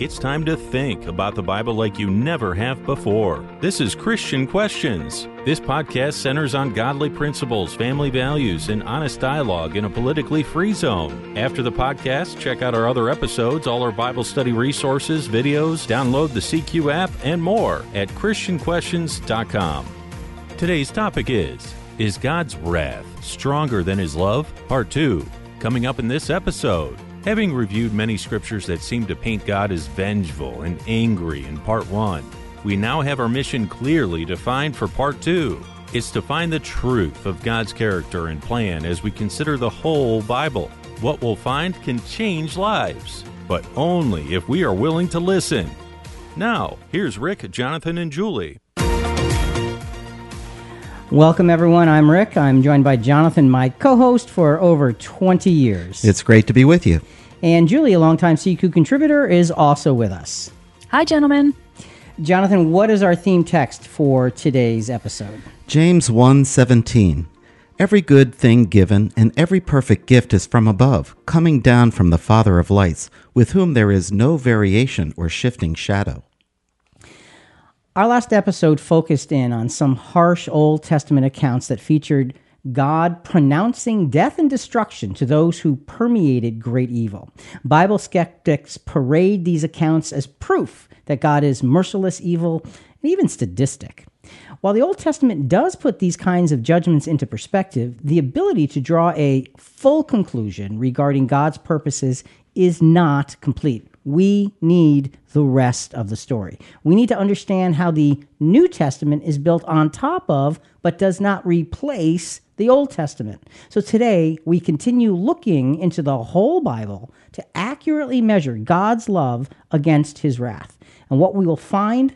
It's time to think about the Bible like you never have before. This is Christian Questions. This podcast centers on godly principles, family values, and honest dialogue in a politically free zone. After the podcast, check out our other episodes, all our Bible study resources, videos, download the CQ app, and more at ChristianQuestions.com. Today's topic is Is God's wrath stronger than his love? Part 2. Coming up in this episode. Having reviewed many scriptures that seem to paint God as vengeful and angry in part 1, we now have our mission clearly defined for part 2. It's to find the truth of God's character and plan as we consider the whole Bible. What we'll find can change lives, but only if we are willing to listen. Now, here's Rick, Jonathan, and Julie. Welcome, everyone. I'm Rick. I'm joined by Jonathan, my co host for over 20 years. It's great to be with you. And Julie, a longtime CQ contributor, is also with us. Hi, gentlemen. Jonathan, what is our theme text for today's episode? James 1:17. Every good thing given and every perfect gift is from above, coming down from the Father of lights, with whom there is no variation or shifting shadow. Our last episode focused in on some harsh Old Testament accounts that featured God pronouncing death and destruction to those who permeated great evil. Bible skeptics parade these accounts as proof that God is merciless, evil, and even sadistic. While the Old Testament does put these kinds of judgments into perspective, the ability to draw a full conclusion regarding God's purposes is not complete we need the rest of the story. We need to understand how the New Testament is built on top of, but does not replace, the Old Testament. So today, we continue looking into the whole Bible to accurately measure God's love against his wrath. And what we will find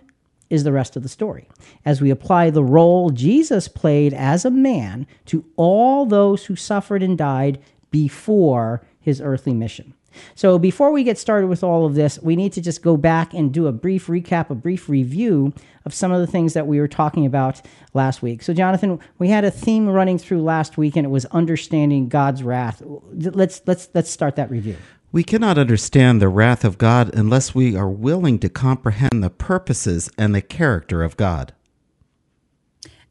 is the rest of the story as we apply the role Jesus played as a man to all those who suffered and died before his earthly mission. So before we get started with all of this, we need to just go back and do a brief recap, a brief review of some of the things that we were talking about last week. So Jonathan, we had a theme running through last week and it was understanding God's wrath. Let's let's let's start that review. We cannot understand the wrath of God unless we are willing to comprehend the purposes and the character of God.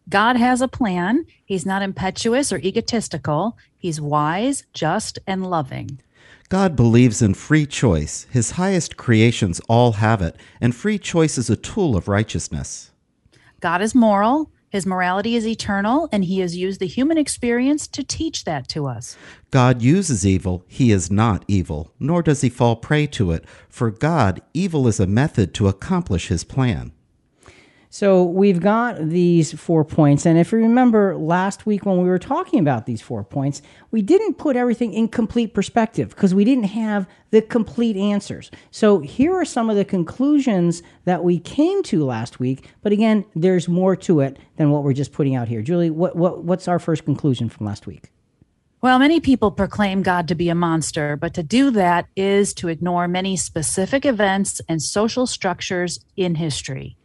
God has a plan. He's not impetuous or egotistical. He's wise, just, and loving. God believes in free choice. His highest creations all have it, and free choice is a tool of righteousness. God is moral. His morality is eternal, and he has used the human experience to teach that to us. God uses evil. He is not evil, nor does he fall prey to it. For God, evil is a method to accomplish his plan. So we've got these four points. And if you remember last week when we were talking about these four points, we didn't put everything in complete perspective because we didn't have the complete answers. So here are some of the conclusions that we came to last week. But again, there's more to it than what we're just putting out here. Julie, what, what, what's our first conclusion from last week? Well, many people proclaim God to be a monster, but to do that is to ignore many specific events and social structures in history.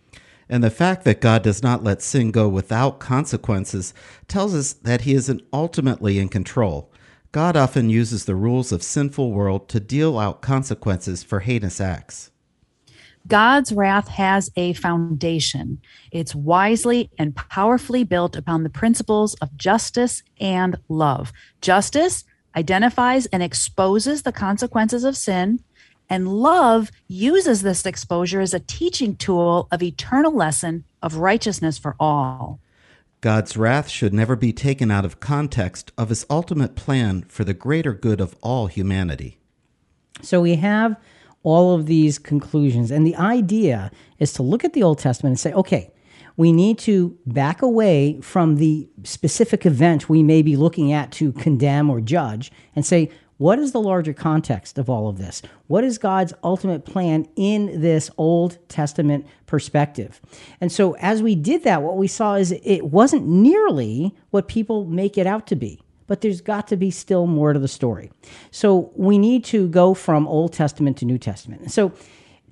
And the fact that God does not let sin go without consequences tells us that he is ultimately in control. God often uses the rules of sinful world to deal out consequences for heinous acts. God's wrath has a foundation. It's wisely and powerfully built upon the principles of justice and love. Justice identifies and exposes the consequences of sin. And love uses this exposure as a teaching tool of eternal lesson of righteousness for all. God's wrath should never be taken out of context of his ultimate plan for the greater good of all humanity. So we have all of these conclusions, and the idea is to look at the Old Testament and say, okay, we need to back away from the specific event we may be looking at to condemn or judge and say, what is the larger context of all of this? What is God's ultimate plan in this Old Testament perspective? And so, as we did that, what we saw is it wasn't nearly what people make it out to be, but there's got to be still more to the story. So, we need to go from Old Testament to New Testament. So,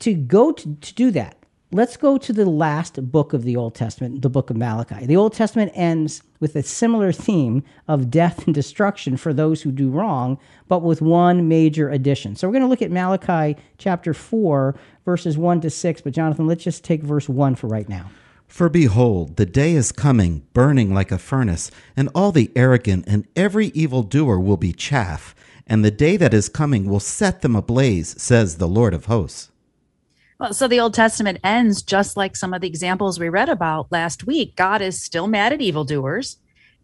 to go to, to do that, let's go to the last book of the Old Testament, the book of Malachi. The Old Testament ends with a similar theme of death and destruction for those who do wrong, but with one major addition. So we're going to look at Malachi chapter 4, verses 1 to 6. But Jonathan, let's just take verse 1 for right now. For behold, the day is coming, burning like a furnace, and all the arrogant and every evildoer will be chaff, and the day that is coming will set them ablaze, says the Lord of hosts. Well, so the Old Testament ends just like some of the examples we read about last week. God is still mad at evildoers,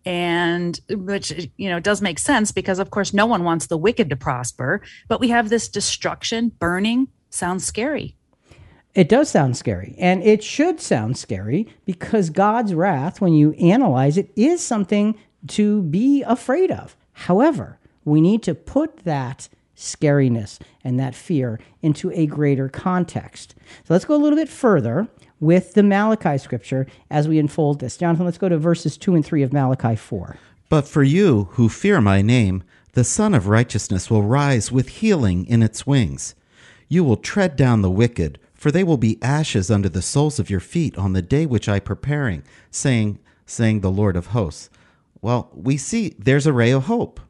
and which you know does make sense because of course no one wants the wicked to prosper, but we have this destruction, burning, sounds scary. It does sound scary, and it should sound scary because God's wrath, when you analyze it, is something to be afraid of. However, we need to put that scariness and that fear into a greater context. So let's go a little bit further with the Malachi scripture as we unfold this. Jonathan, let's go to verses 2 and 3 of Malachi 4. But for you who fear my name, the Sun of Righteousness will rise with healing in its wings. You will tread down the wicked, for they will be ashes under the soles of your feet on the day which I preparing, saying, saying the Lord of hosts. Well, we see there's a ray of hope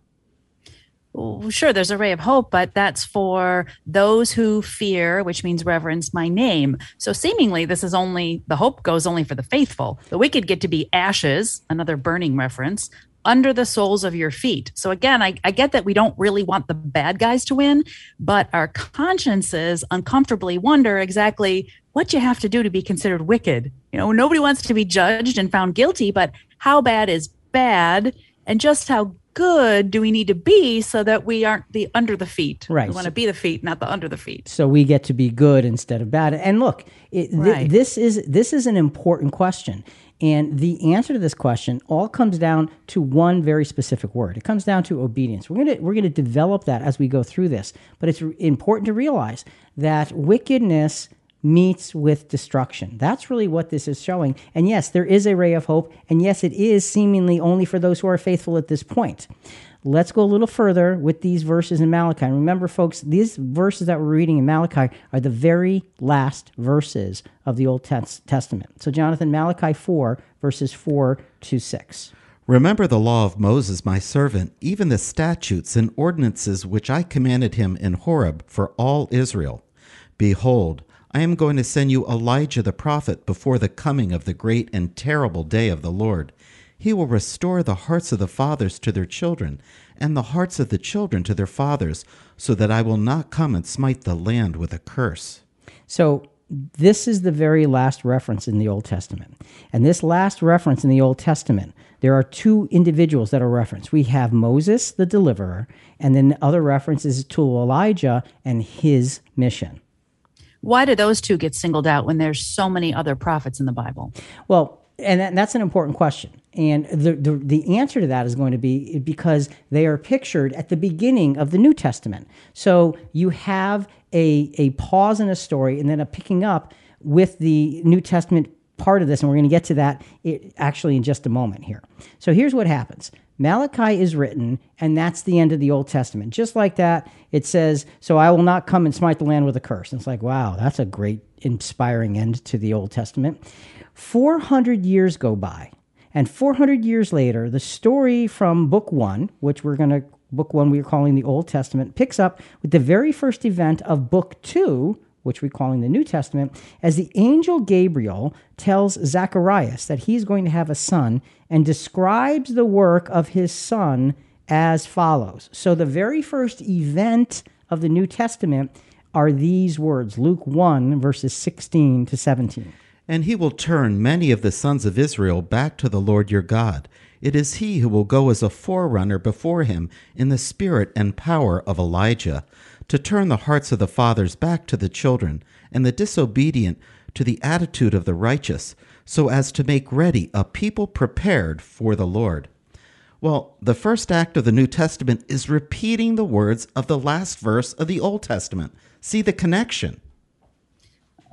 sure there's a ray of hope but that's for those who fear which means reverence my name. So seemingly this is only the hope goes only for the faithful. The wicked get to be ashes another burning reference under the soles of your feet. So again I, I get that we don't really want the bad guys to win but our consciences uncomfortably wonder exactly what you have to do to be considered wicked. You know nobody wants to be judged and found guilty but how bad is bad? And just how good do we need to be so that we aren't the under the feet? Right. We want to be the feet, not the under the feet. So we get to be good instead of bad. And look, it, th- Right. this is this is an important question. And the answer to this question all comes down to one very specific word. It comes down to obedience. We're going to we're going to develop that as we go through this. But it's important to realize that wickedness meets with destruction. That's really what this is showing. And yes, there is a ray of hope. And yes, it is seemingly only for those who are faithful at this point. Let's go a little further with these verses in Malachi. And remember, folks, these verses that we're reading in Malachi are the very last verses of the Old Tes- Testament. So, Jonathan, Malachi 4, verses 4 to 6. Remember the law of Moses, my servant, even the statutes and ordinances which I commanded him in Horeb for all Israel. Behold, I am going to send you Elijah the prophet before the coming of the great and terrible day of the Lord. He will restore the hearts of the fathers to their children, and the hearts of the children to their fathers, so that I will not come and smite the land with a curse. So this is the very last reference in the Old Testament. And this last reference in the Old Testament, there are two individuals that are referenced. We have Moses, the deliverer, and then other references to Elijah and his mission. Why do those two get singled out when there's so many other prophets in the Bible? Well, and that, that's an important question. And the, the, the answer to that is going to be because they are pictured at the beginning of the New Testament. So you have a, a pause in a story and then a picking up with the New Testament part of this. And we're going to get to that actually in just a moment here. So here's what happens Malachi is written, and that's the end of the Old Testament. Just like that, it says, So I will not come and smite the land with a curse. And it's like, wow, that's a great, inspiring end to the Old Testament. 400 years go by. And 400 years later, the story from book one, which we're going to, book one we're calling the Old Testament, picks up with the very first event of book two, which we're calling the New Testament, as the angel Gabriel tells Zacharias that he's going to have a son and describes the work of his son as follows. So the very first event of the New Testament are these words Luke 1, verses 16 to 17. And he will turn many of the sons of Israel back to the Lord your God. It is he who will go as a forerunner before him in the spirit and power of Elijah, to turn the hearts of the fathers back to the children, and the disobedient to the attitude of the righteous, so as to make ready a people prepared for the Lord. Well, the first act of the New Testament is repeating the words of the last verse of the Old Testament. See the connection.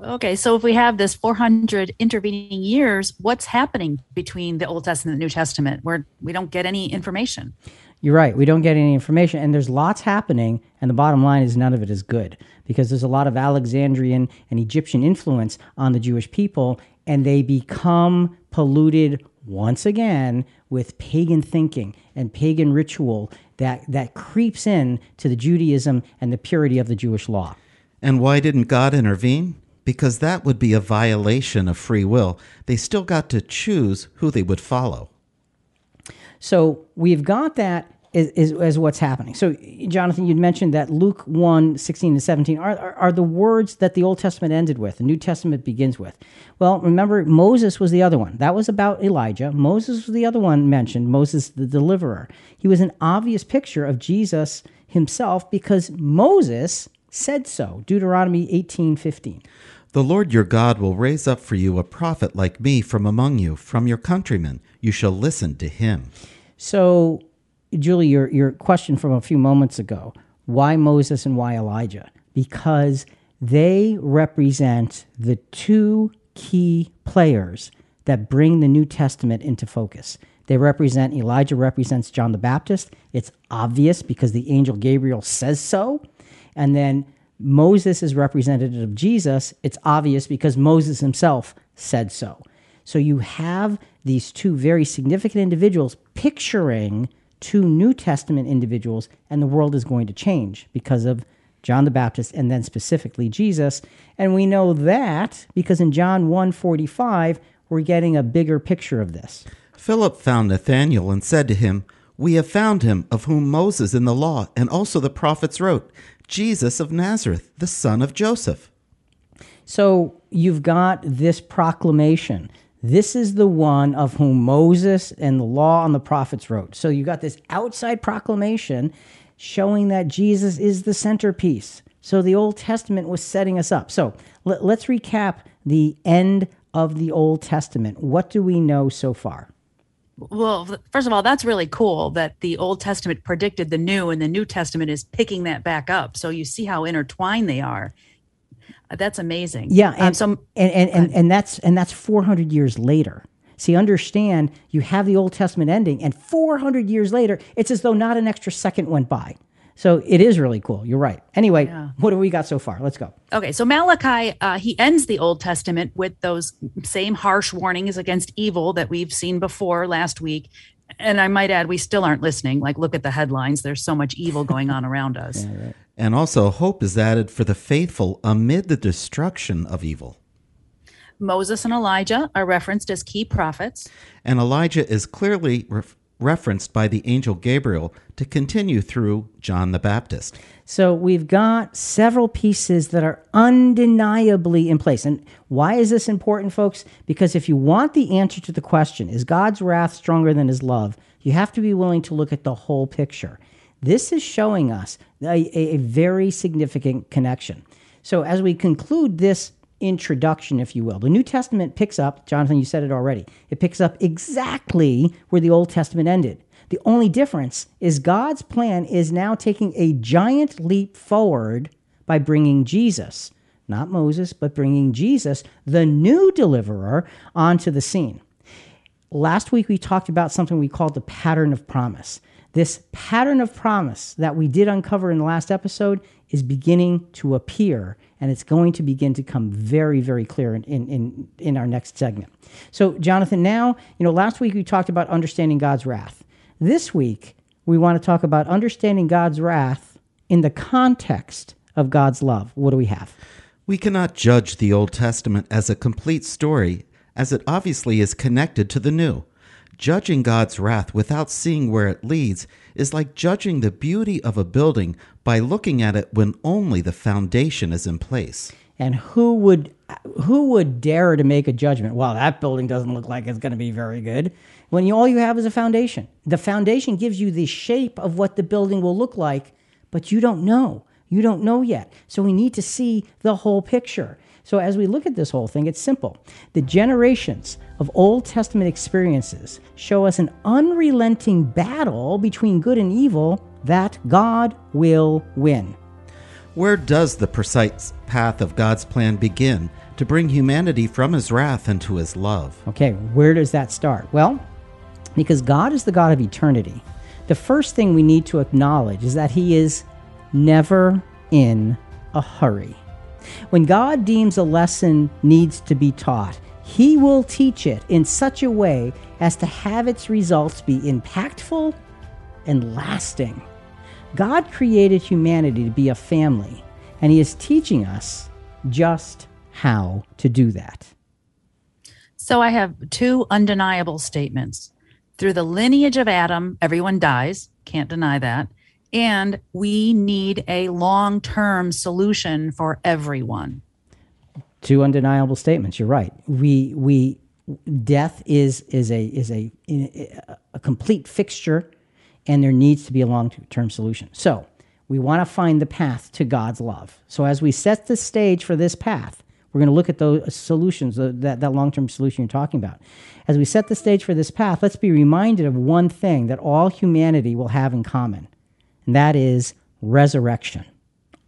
Okay, so if we have this 400 intervening years, what's happening between the Old Testament and the New Testament where we don't get any information? You're right. We don't get any information, and there's lots happening, and the bottom line is none of it is good because there's a lot of Alexandrian and Egyptian influence on the Jewish people, and they become polluted once again with pagan thinking and pagan ritual that, that creeps in to the Judaism and the purity of the Jewish law. And why didn't God intervene? Because that would be a violation of free will. They still got to choose who they would follow. So we've got that is, is, is what's happening. So, Jonathan, you'd mentioned that Luke 1 16 and 17 are, are, are, the words that the Old Testament ended with, the New Testament begins with. Well, remember, Moses was the other one. That was about Elijah. Moses was the other one mentioned, Moses the deliverer. He was an obvious picture of Jesus himself because Moses said so. Deuteronomy 18 15. The Lord your God will raise up for you a prophet like me from among you, from your countrymen. You shall listen to him. So, Julie, your, your question from a few moments ago why Moses and why Elijah? Because they represent the two key players that bring the New Testament into focus. They represent, Elijah represents John the Baptist. It's obvious because the angel Gabriel says so. And then Moses is representative of Jesus. It's obvious because Moses himself said so. So you have these two very significant individuals picturing two New Testament individuals, and the world is going to change because of John the Baptist and then specifically Jesus. And we know that because in John 1:45, we're getting a bigger picture of this. Philip found Nathanael and said to him, We have found him of whom Moses in the law and also the prophets wrote, Jesus of Nazareth, the son of Joseph. So you've got this proclamation this is the one of whom Moses and the law and the prophets wrote. So you got this outside proclamation showing that Jesus is the centerpiece. So the Old Testament was setting us up. So let, us recap the end of the Old Testament. What do we know so far? Well, first of all, that's really cool that the Old Testament predicted the New and the New Testament is picking that back up. So you see how intertwined they are. That's amazing. Yeah, um, and um, so, and, and, and, and that's and that's 400 years later. See, understand you have the Old Testament ending, and 400 years later, it's as though not an extra second went by. So it is really cool. You're right. Anyway, yeah. what have we got so far? Let's go. Okay, so Malachi uh, he ends the Old Testament with those same harsh warnings against evil that we've seen before last week. And I might add, we still aren't listening. Like, look at the headlines. There's so much evil going on around us. Yeah, right. And also, hope is added for the faithful amid the destruction of evil. Moses and Elijah are referenced as key prophets. And Elijah is clearly re- referenced by the angel Gabriel to continue through John the Baptist. So we've got several pieces that are undeniably in place. And why is this important, folks? Because if you want the answer to the question, is God's wrath stronger than his love? You have to be willing to look at the whole picture. This is showing us a, a very significant connection. So, as we conclude this introduction, if you will, the New Testament picks up, Jonathan, you said it already, it picks up exactly where the Old Testament ended. The only difference is God's plan is now taking a giant leap forward by bringing Jesus, not Moses, but bringing Jesus, the new deliverer, onto the scene. Last week we talked about something we called the pattern of promise. This pattern of promise that we did uncover in the last episode is beginning to appear, and it's going to begin to come very, very clear in, in, in our next segment. So, Jonathan, now, you know, last week we talked about understanding God's wrath. This week, we want to talk about understanding God's wrath in the context of God's love. What do we have? We cannot judge the Old Testament as a complete story, as it obviously is connected to the New. Judging God's wrath without seeing where it leads is like judging the beauty of a building by looking at it when only the foundation is in place. And who would who would dare to make a judgment? Well, that building doesn't look like it's going to be very good. When you, all you have is a foundation. The foundation gives you the shape of what the building will look like, but you don't know. You don't know yet. So we need to see the whole picture. So as we look at this whole thing, it's simple. The generations of Old Testament experiences show us an unrelenting battle between good and evil that God will win. Where does the precise path of God's plan begin to bring humanity from his wrath into his love? Okay, where does that start? Well, because God is the God of eternity, the first thing we need to acknowledge is that He is never in a hurry. When God deems a lesson needs to be taught, He will teach it in such a way as to have its results be impactful and lasting. God created humanity to be a family, and He is teaching us just how to do that. So I have two undeniable statements. Through the lineage of Adam, everyone dies. Can't deny that. And we need a long term solution for everyone. Two undeniable statements. You're right. We, we, death is, is a, is a, a complete fixture and there needs to be a long term solution. So we want to find the path to God's love. So as we set the stage for this path, we're going to look at those solutions, that, that long term solution you're talking about. As we set the stage for this path, let's be reminded of one thing that all humanity will have in common, and that is resurrection.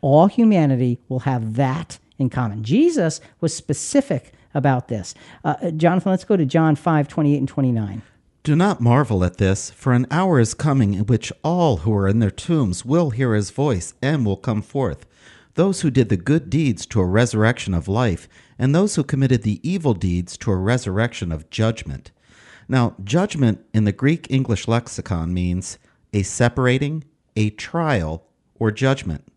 All humanity will have that in common. Jesus was specific about this. Uh, Jonathan, let's go to John 5 28 and 29. Do not marvel at this, for an hour is coming in which all who are in their tombs will hear his voice and will come forth. Those who did the good deeds to a resurrection of life, and those who committed the evil deeds to a resurrection of judgment. Now, judgment in the Greek English lexicon means a separating, a trial, or judgment.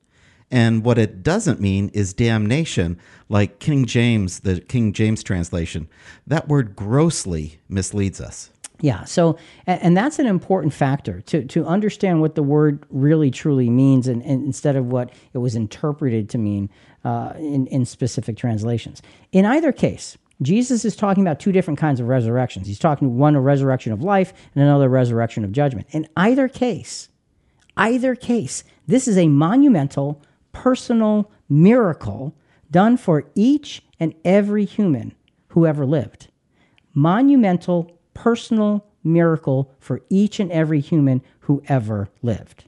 And what it doesn't mean is damnation, like King James, the King James translation. That word grossly misleads us. Yeah. So, and, that's an important factor to, to understand what the word really truly means, and, and instead of what it was interpreted to mean uh, in, in specific translations. In either case, Jesus is talking about two different kinds of resurrections. He's talking one a resurrection of life and another resurrection of judgment. In either case, either case, this is a monumental, personal miracle done for each and every human who ever lived. Monumental, personal miracle for each and every human who ever lived.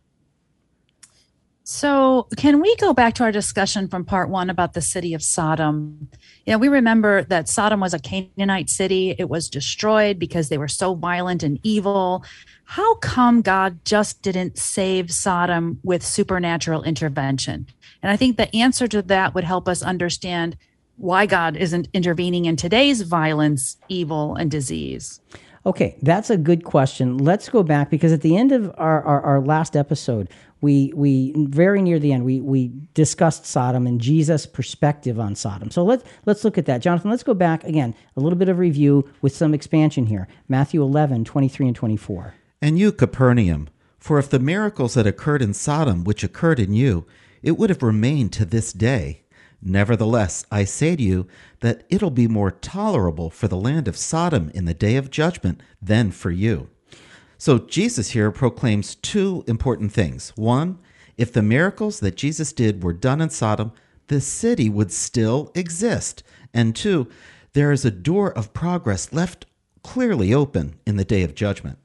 So, can we go back to our discussion from part one about the city of Sodom? You know, we remember that Sodom was a Canaanite city. It was destroyed because they were so violent and evil. How come God just didn't save Sodom with supernatural intervention? And I think the answer to that would help us understand why God isn't intervening in today's violence, evil, and disease. Okay, that's a good question. Let's go back because at the end of our, our, our, last episode, we we very near the end we we discussed Sodom and Jesus' perspective on Sodom. So let's let's look at that. Jonathan, let's go back again, a little bit of review with some expansion here. Matthew 11, 23 and 24. And you, Capernaum, for if the miracles that occurred in Sodom which occurred in you, it would have remained to this day. Nevertheless, I say to you that it'll be more tolerable for the land of Sodom in the day of judgment than for you. So, Jesus here proclaims two important things. One, if the miracles that Jesus did were done in Sodom, the city would still exist. And two, there is a door of progress left clearly open in the day of judgment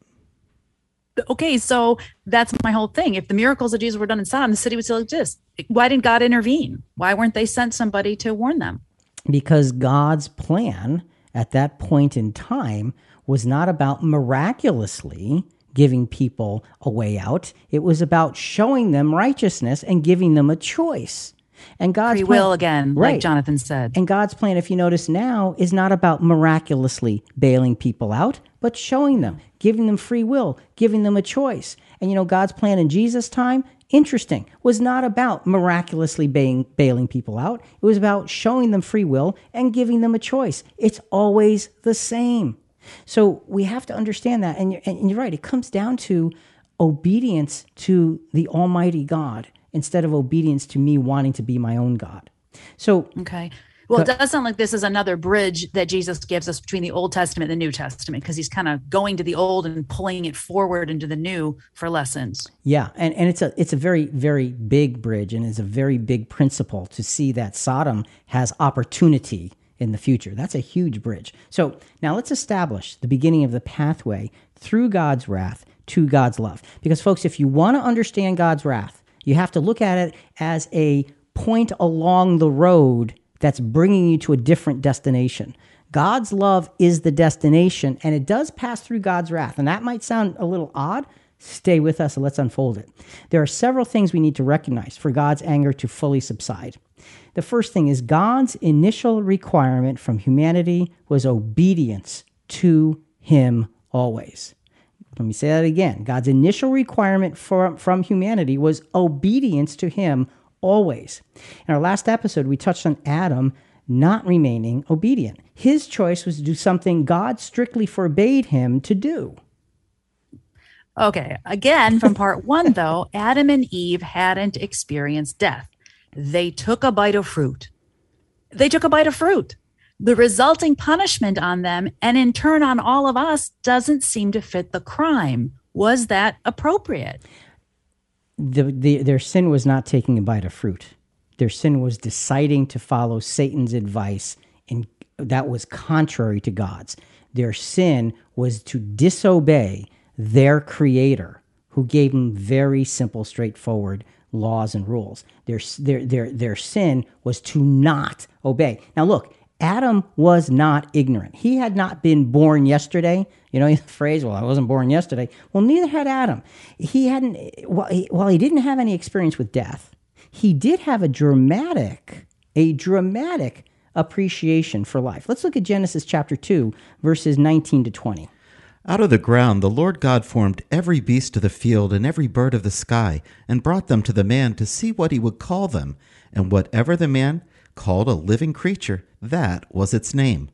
okay, so that's my whole thing. If the miracles of Jesus were done in Sodom, the city would still exist. Why didn't God intervene? Why weren't they sent somebody to warn them? Because God's plan at that point in time was not about miraculously giving people a way out. It was about showing them righteousness and giving them a choice. And God's free plan, will again, right. like Jonathan said. And God's plan, if you notice now, is not about miraculously bailing people out, but showing them, giving them free will, giving them a choice. And you know, God's plan in Jesus' time, interesting, was not about miraculously bailing, bailing people out. It was about showing them free will and giving them a choice. It's always the same. So we have to understand that. And you're, and you're right, it comes down to obedience to the Almighty God instead of obedience to me wanting to be my own God. So, okay. Well, it does sound like this is another bridge that Jesus gives us between the Old Testament and the New Testament because he's kind of going to the old and pulling it forward into the new for lessons. Yeah, and, and it's a it's a very very big bridge and it's a very big principle to see that Sodom has opportunity in the future. That's a huge bridge. So now let's establish the beginning of the pathway through God's wrath to God's love. Because folks, if you want to understand God's wrath, you have to look at it as a point along the road that's bringing you to a different destination. God's love is the destination, and it does pass through God's wrath. And that might sound a little odd, Stay with us and let's unfold it. There are several things we need to recognize for God's anger to fully subside. The first thing is God's initial requirement from humanity was obedience to Him always. Let me say that again. God's initial requirement for, from humanity was obedience to Him always. In our last episode, we touched on Adam not remaining obedient. His choice was to do something God strictly forbade him to do. Okay, again from part one, though, Adam and Eve hadn't experienced death. They took a bite of fruit. They took a bite of fruit. The resulting punishment on them, and in turn on all of us, doesn't seem to fit the crime. Was that appropriate? The, the, their sin was not taking a bite of fruit. Their sin was deciding to follow Satan's advice, and that was contrary to God's. Their sin was to disobey their creator, who gave them very simple, straightforward laws and rules. Their, their, their, their sin was to not obey. Now, look, Adam was not ignorant. He had not been born yesterday. You know the phrase, well, I wasn't born yesterday. Well, neither had Adam. He hadn't, while he, while he didn't have any experience with death, he did have a dramatic, a dramatic appreciation for life. Let's look at Genesis chapter 2, verses 19 to 20. Out of the ground the Lord God formed every beast of the field and every bird of the sky, and brought them to the man to see what he would call them. And whatever the man called a living creature, that was its name.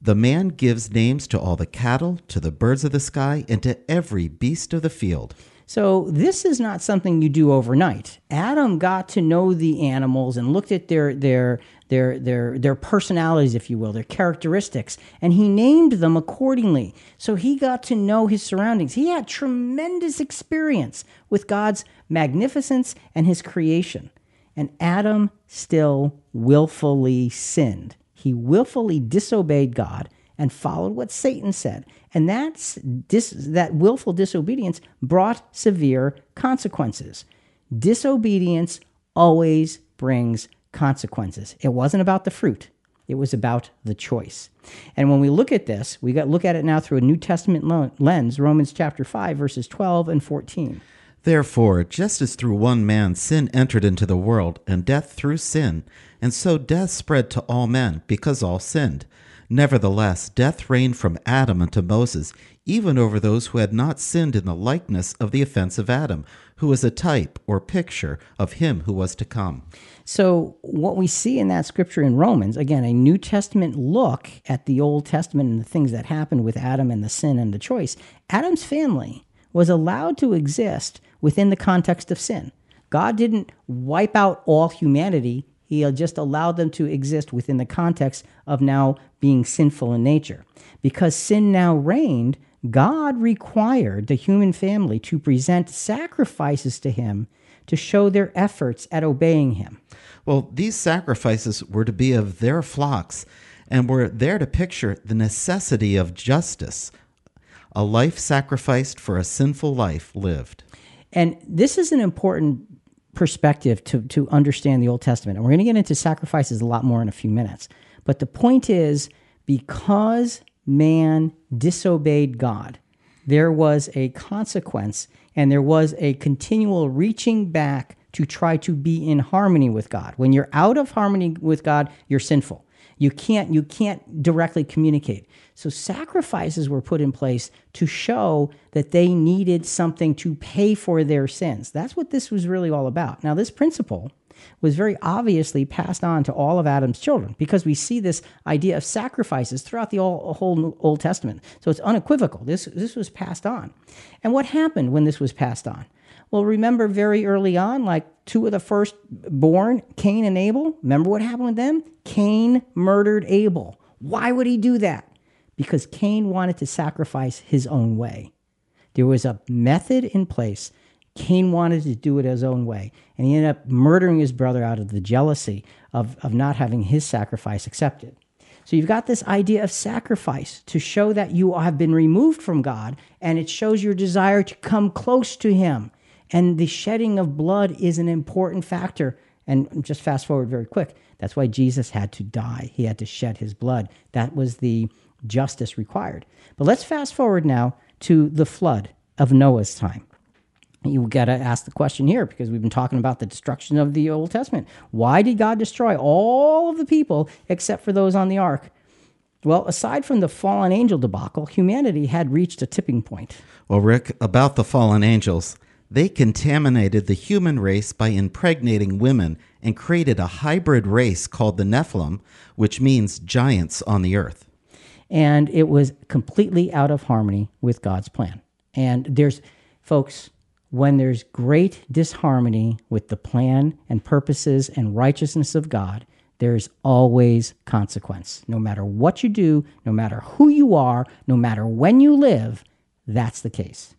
The man gives names to all the cattle, to the birds of the sky, and to every beast of the field. So this is not something you do overnight. Adam got to know the animals and looked at their their their their their personalities, if you will, their characteristics, and he named them accordingly. So he got to know his surroundings. He had tremendous experience with God's magnificence and his creation. And Adam still willfully sinned. He willfully disobeyed God and followed what Satan said. And that's dis, that willful disobedience brought severe consequences. Disobedience always brings consequences. It wasn't about the fruit. It was about the choice. And when we look at this, we got look at it now through a New Testament lens, Romans chapter 5 verses 12 and 14. Therefore, just as through one man sin entered into the world, and death through sin, and so death spread to all men, because all sinned. Nevertheless, death reigned from Adam unto Moses, even over those who had not sinned in the likeness of the offense of Adam, who was a type or picture of him who was to come. So, what we see in that scripture in Romans, again, a New Testament look at the Old Testament and the things that happened with Adam and the sin and the choice, Adam's family was allowed to exist within the context of sin. God didn't wipe out all humanity, He just allowed them to exist within the context of now being sinful in nature. Because sin now reigned, God required the human family to present sacrifices to Him to show their efforts at obeying Him. Well, these sacrifices were to be of their flocks and were there to picture the necessity of justice, a life sacrificed for a sinful life lived. And this is an important perspective to, to understand the Old Testament. And we're going to get into sacrifices a lot more in a few minutes. But the point is because man disobeyed God, there was a consequence and there was a continual reaching back to try to be in harmony with God. When you're out of harmony with God, you're sinful. You can't you can't directly communicate. So sacrifices were put in place to show that they needed something to pay for their sins. That's what this was really all about. Now this principle was very obviously passed on to all of Adam's children because we see this idea of sacrifices throughout the whole Old Testament. So it's unequivocal. This, this was passed on. And what happened when this was passed on? Well, remember very early on, like two of the first born, Cain and Abel. Remember what happened with them? Cain murdered Abel. Why would he do that? Because Cain wanted to sacrifice his own way. There was a method in place Cain wanted to do it his own way, and he ended up murdering his brother out of the jealousy of, of not having his sacrifice accepted. So you've got this idea of sacrifice to show that you have been removed from God, and it shows your desire to come close to Him. And the shedding of blood is an important factor. And just fast forward very quick. That's why Jesus had to die. He had to shed his blood. That was the justice required. But let's fast forward now to the flood of Noah's time. You got to ask the question here because we've been talking about the destruction of the Old Testament. Why did God destroy all of the people except for those on the ark? Well, aside from the fallen angel debacle, humanity had reached a tipping point. Well, Rick, about the fallen angels, they contaminated the human race by impregnating women and created a hybrid race called the Nephilim, which means giants on the earth. And it was completely out of harmony with God's plan. And there's, folks, when there's great disharmony with the plan and purposes and righteousness of God, there's always consequence. No matter what you do, no matter who you are, no matter when you live, that's the case.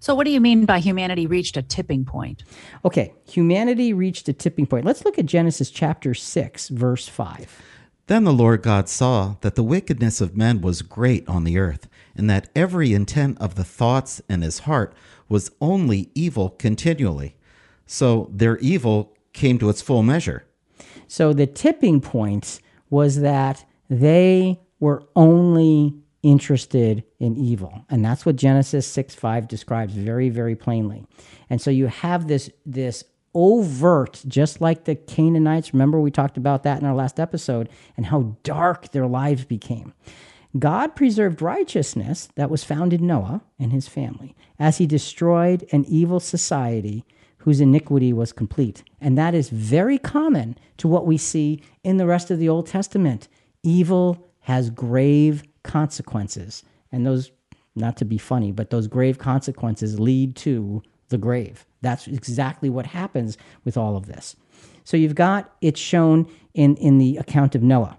So, what do you mean by humanity reached a tipping point? Okay, humanity reached a tipping point. Let's look at Genesis chapter 6, verse 5. Then the Lord God saw that the wickedness of men was great on the earth, and that every intent of the thoughts in his heart was only evil continually. So their evil came to its full measure. So the tipping point was that they were only interested in evil. And that's what Genesis 6 5 describes very, very plainly. And so you have this, this overt, just like the Canaanites. Remember, we talked about that in our last episode and how dark their lives became. God preserved righteousness that was found in Noah and his family as he destroyed an evil society whose iniquity was complete. And that is very common to what we see in the rest of the Old Testament. Evil has grave consequences. And those, not to be funny, but those grave consequences lead to the grave. That's exactly what happens with all of this. So you've got it shown in, in the account of Noah.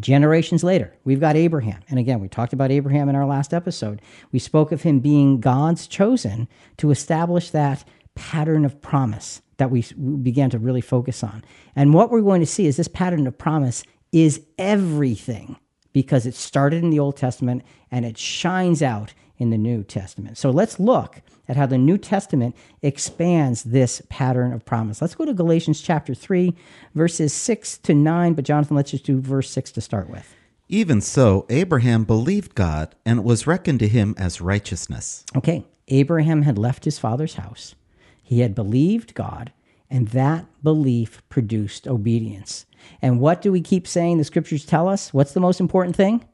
Generations later, we've got Abraham. And again, we talked about Abraham in our last episode. We spoke of him being God's chosen to establish that pattern of promise that we began to really focus on. And what we're going to see is this pattern of promise is everything because it started in the Old Testament and it shines out in the New Testament. So let's look at how the New Testament expands this pattern of promise. Let's go to Galatians chapter 3, verses 6 to 9. But Jonathan, let's just do verse 6 to start with. Even so, Abraham believed God, and it was reckoned to him as righteousness. Okay, Abraham had left his father's house. He had believed God, and that belief produced obedience. And what do we keep saying the scriptures tell us? What's the most important thing?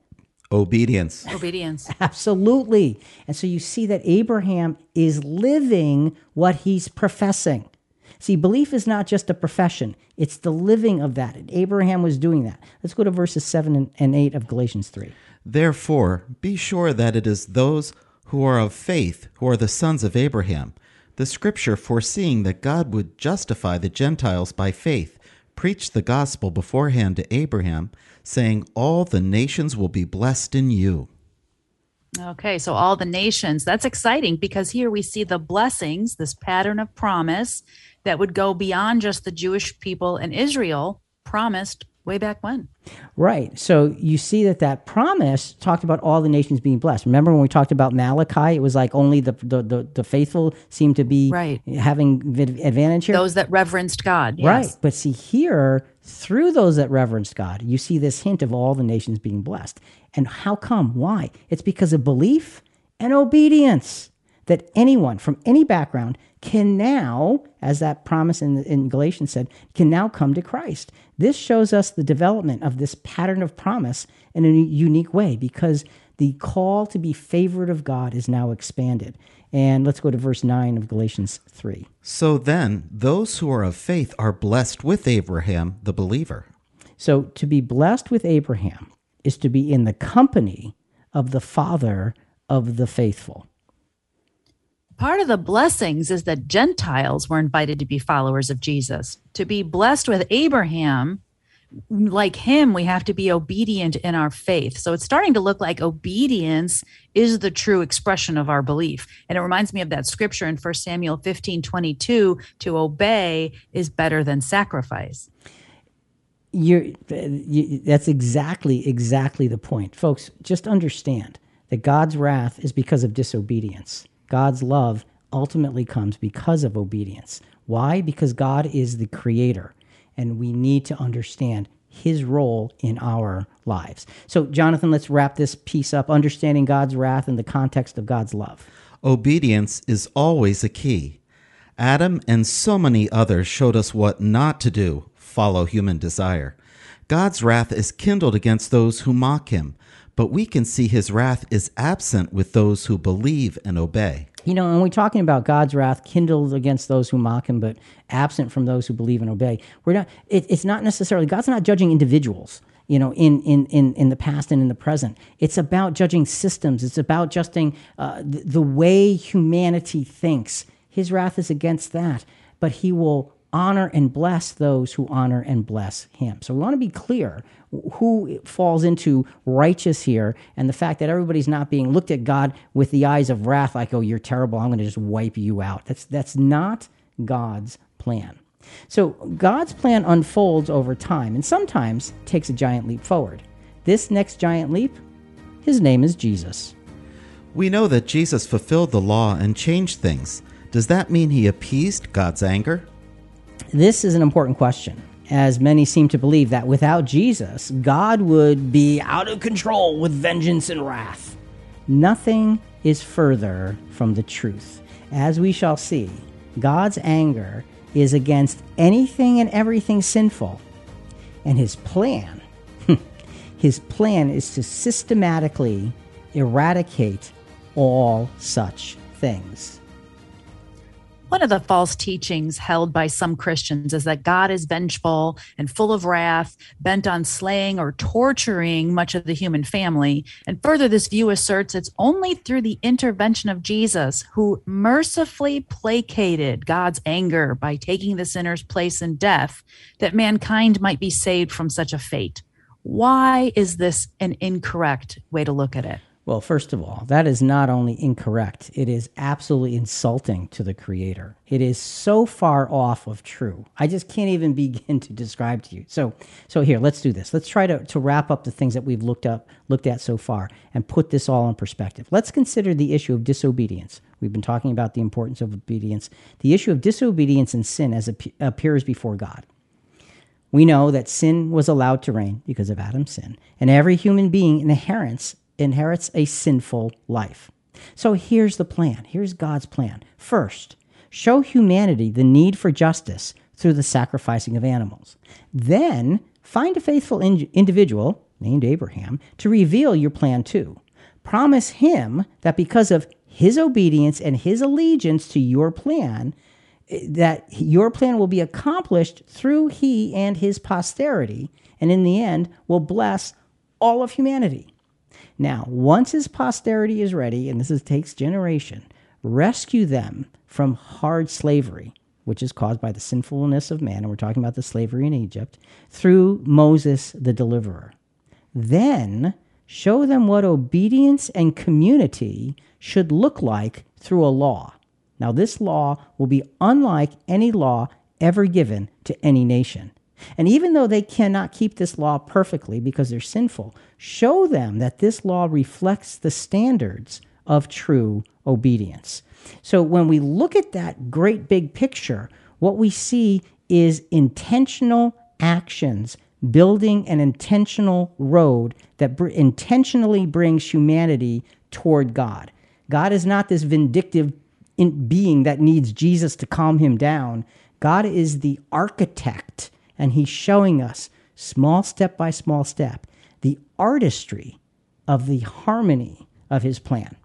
Obedience. Obedience. Absolutely. And so you see that Abraham is living what he's professing. See, belief is not just a profession, it's the living of that. And Abraham was doing that. Let's go to verses 7 and 8 of Galatians 3. Therefore, be sure that it is those who are of faith who are the sons of Abraham. The scripture, foreseeing that God would justify the Gentiles by faith, preached the gospel beforehand to Abraham, saying, All the nations will be blessed in you. Okay, so all the nations, that's exciting because here we see the blessings, this pattern of promise that would go beyond just the Jewish people and Israel promised way back when. Right. So you see that that promise talked about all the nations being blessed. Remember when we talked about Malachi, it was like only the the, the, the faithful seem to be right. having advantage here. Those that reverenced God. Yes. Right. But see here, through those that reverenced God, you see this hint of all the nations being blessed. And how come? Why? It's because of belief and obedience that anyone from any background can now, as that promise in, in Galatians said, can now come to Christ. This shows us the development of this pattern of promise in a unique way because the call to be favored of God is now expanded. And let's go to verse 9 of Galatians 3. So then, those who are of faith are blessed with Abraham, the believer. So to be blessed with Abraham is to be in the company of the father of the faithful part of the blessings is that Gentiles were invited to be followers of Jesus. To be blessed with Abraham, like him, we have to be obedient in our faith. So it's starting to look like obedience is the true expression of our belief. And it reminds me of that scripture in 1 Samuel 15 22 to obey is better than sacrifice. You're, you, that's exactly, exactly the point. Folks, just understand that God's wrath is because of disobedience. God's love ultimately comes because of obedience. Why? Because God is the creator, and we need to understand his role in our lives. So, Jonathan, let's wrap this piece up understanding God's wrath in the context of God's love. Obedience is always a key. Adam and so many others showed us what not to do follow human desire. God's wrath is kindled against those who mock him, but we can see his wrath is absent with those who believe and obey. You know, and we're talking about God's wrath kindled against those who mock him, but absent from those who believe and obey. We're not. It, it's not necessarily God's not judging individuals. You know, in, in, in, in the past and in the present. It's about judging systems. It's about judging uh, the, the way humanity thinks. His wrath is against that, but he will honor and bless those who honor and bless him. So we want to be clear who falls into righteous here and the fact that everybody's not being looked at God with the eyes of wrath like, oh, you're terrible, I'm going to just wipe you out. That's, that's not God's plan. So God's plan unfolds over time and sometimes takes a giant leap forward. This next giant leap, his name is Jesus. We know that Jesus fulfilled the law and changed things. Does that mean he appeased God's anger? This is an important question, as many seem to believe that without Jesus, God would be out of control with vengeance and wrath. Nothing is further from the truth. As we shall see, God's anger is against anything and everything sinful. And his plan, his plan is to systematically eradicate all such things. One of the false teachings held by some Christians is that God is vengeful and full of wrath, bent on slaying or torturing much of the human family. And further, this view asserts it's only through the intervention of Jesus, who mercifully placated God's anger by taking the sinner's place in death, that mankind might be saved from such a fate. Why is this an incorrect way to look at it? Well, first of all, that is not only incorrect, it is absolutely insulting to the creator. It is so far off of true. I just can't even begin to describe to you. So, so here, let's do this. Let's try to, to wrap up the things that we've looked up, looked at so far and put this all in perspective. Let's consider the issue of disobedience. We've been talking about the importance of obedience, the issue of disobedience and sin as it appears before God. We know that sin was allowed to reign because of Adam's sin, and every human being inherits inherits a sinful life. So here's the plan. Here's God's plan. First, show humanity the need for justice through the sacrificing of animals. Then, find a faithful in- individual named Abraham to reveal your plan to. Promise him that because of his obedience and his allegiance to your plan, eh, that your plan will be accomplished through he and his posterity, and in the end will bless all of humanity. Now, once his posterity is ready, and this is, takes generation, rescue them from hard slavery, which is caused by the sinfulness of man, and we're talking about the slavery in Egypt, through Moses the deliverer. Then show them what obedience and community should look like through a law. Now, this law will be unlike any law ever given to any nation. And even though they cannot keep this law perfectly because they're sinful, show them that this law reflects the standards of true obedience. So when we look at that great big picture, what we see is intentional actions building an intentional road that br- intentionally brings humanity toward God. God is not this vindictive being that needs Jesus to calm him down. God is the architect and he's showing us, small step by small step, the artistry of the harmony of his plan.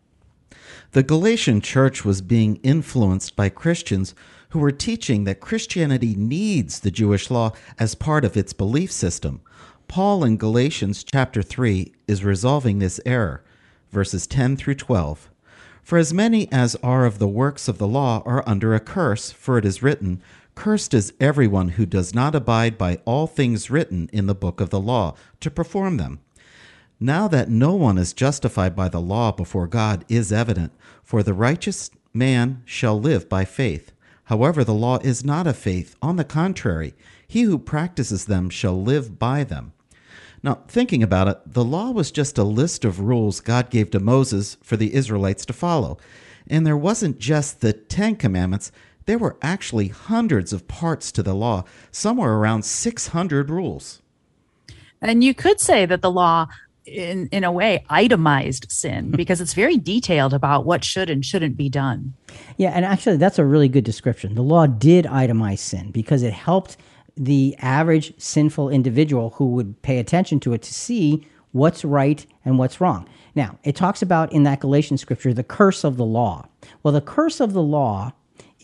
The Galatian church was being influenced by Christians who were teaching that Christianity needs the Jewish law as part of its belief system. Paul in Galatians chapter 3 is resolving this error, verses 10 through 12. For as many as are of the works of the law are under a curse, for it is written, Cursed is everyone who does not abide by all things written in the book of the law to perform them. Now that no one is justified by the law before God is evident, for the righteous man shall live by faith. However, the law is not of faith. On the contrary, he who practices them shall live by them. Now, thinking about it, the law was just a list of rules God gave to Moses for the Israelites to follow. And there wasn't just the Ten Commandments, there were actually hundreds of parts to the law, somewhere around 600 rules. And you could say that the law in in a way itemized sin hmm. because it's very detailed about what should and shouldn't be done. Yeah, and actually that's a really good description. The law did itemize sin because it helped the average sinful individual who would pay attention to it to see what's right and what's wrong. Now, it talks about in that Galatian scripture the curse of the law. Well, the curse of the law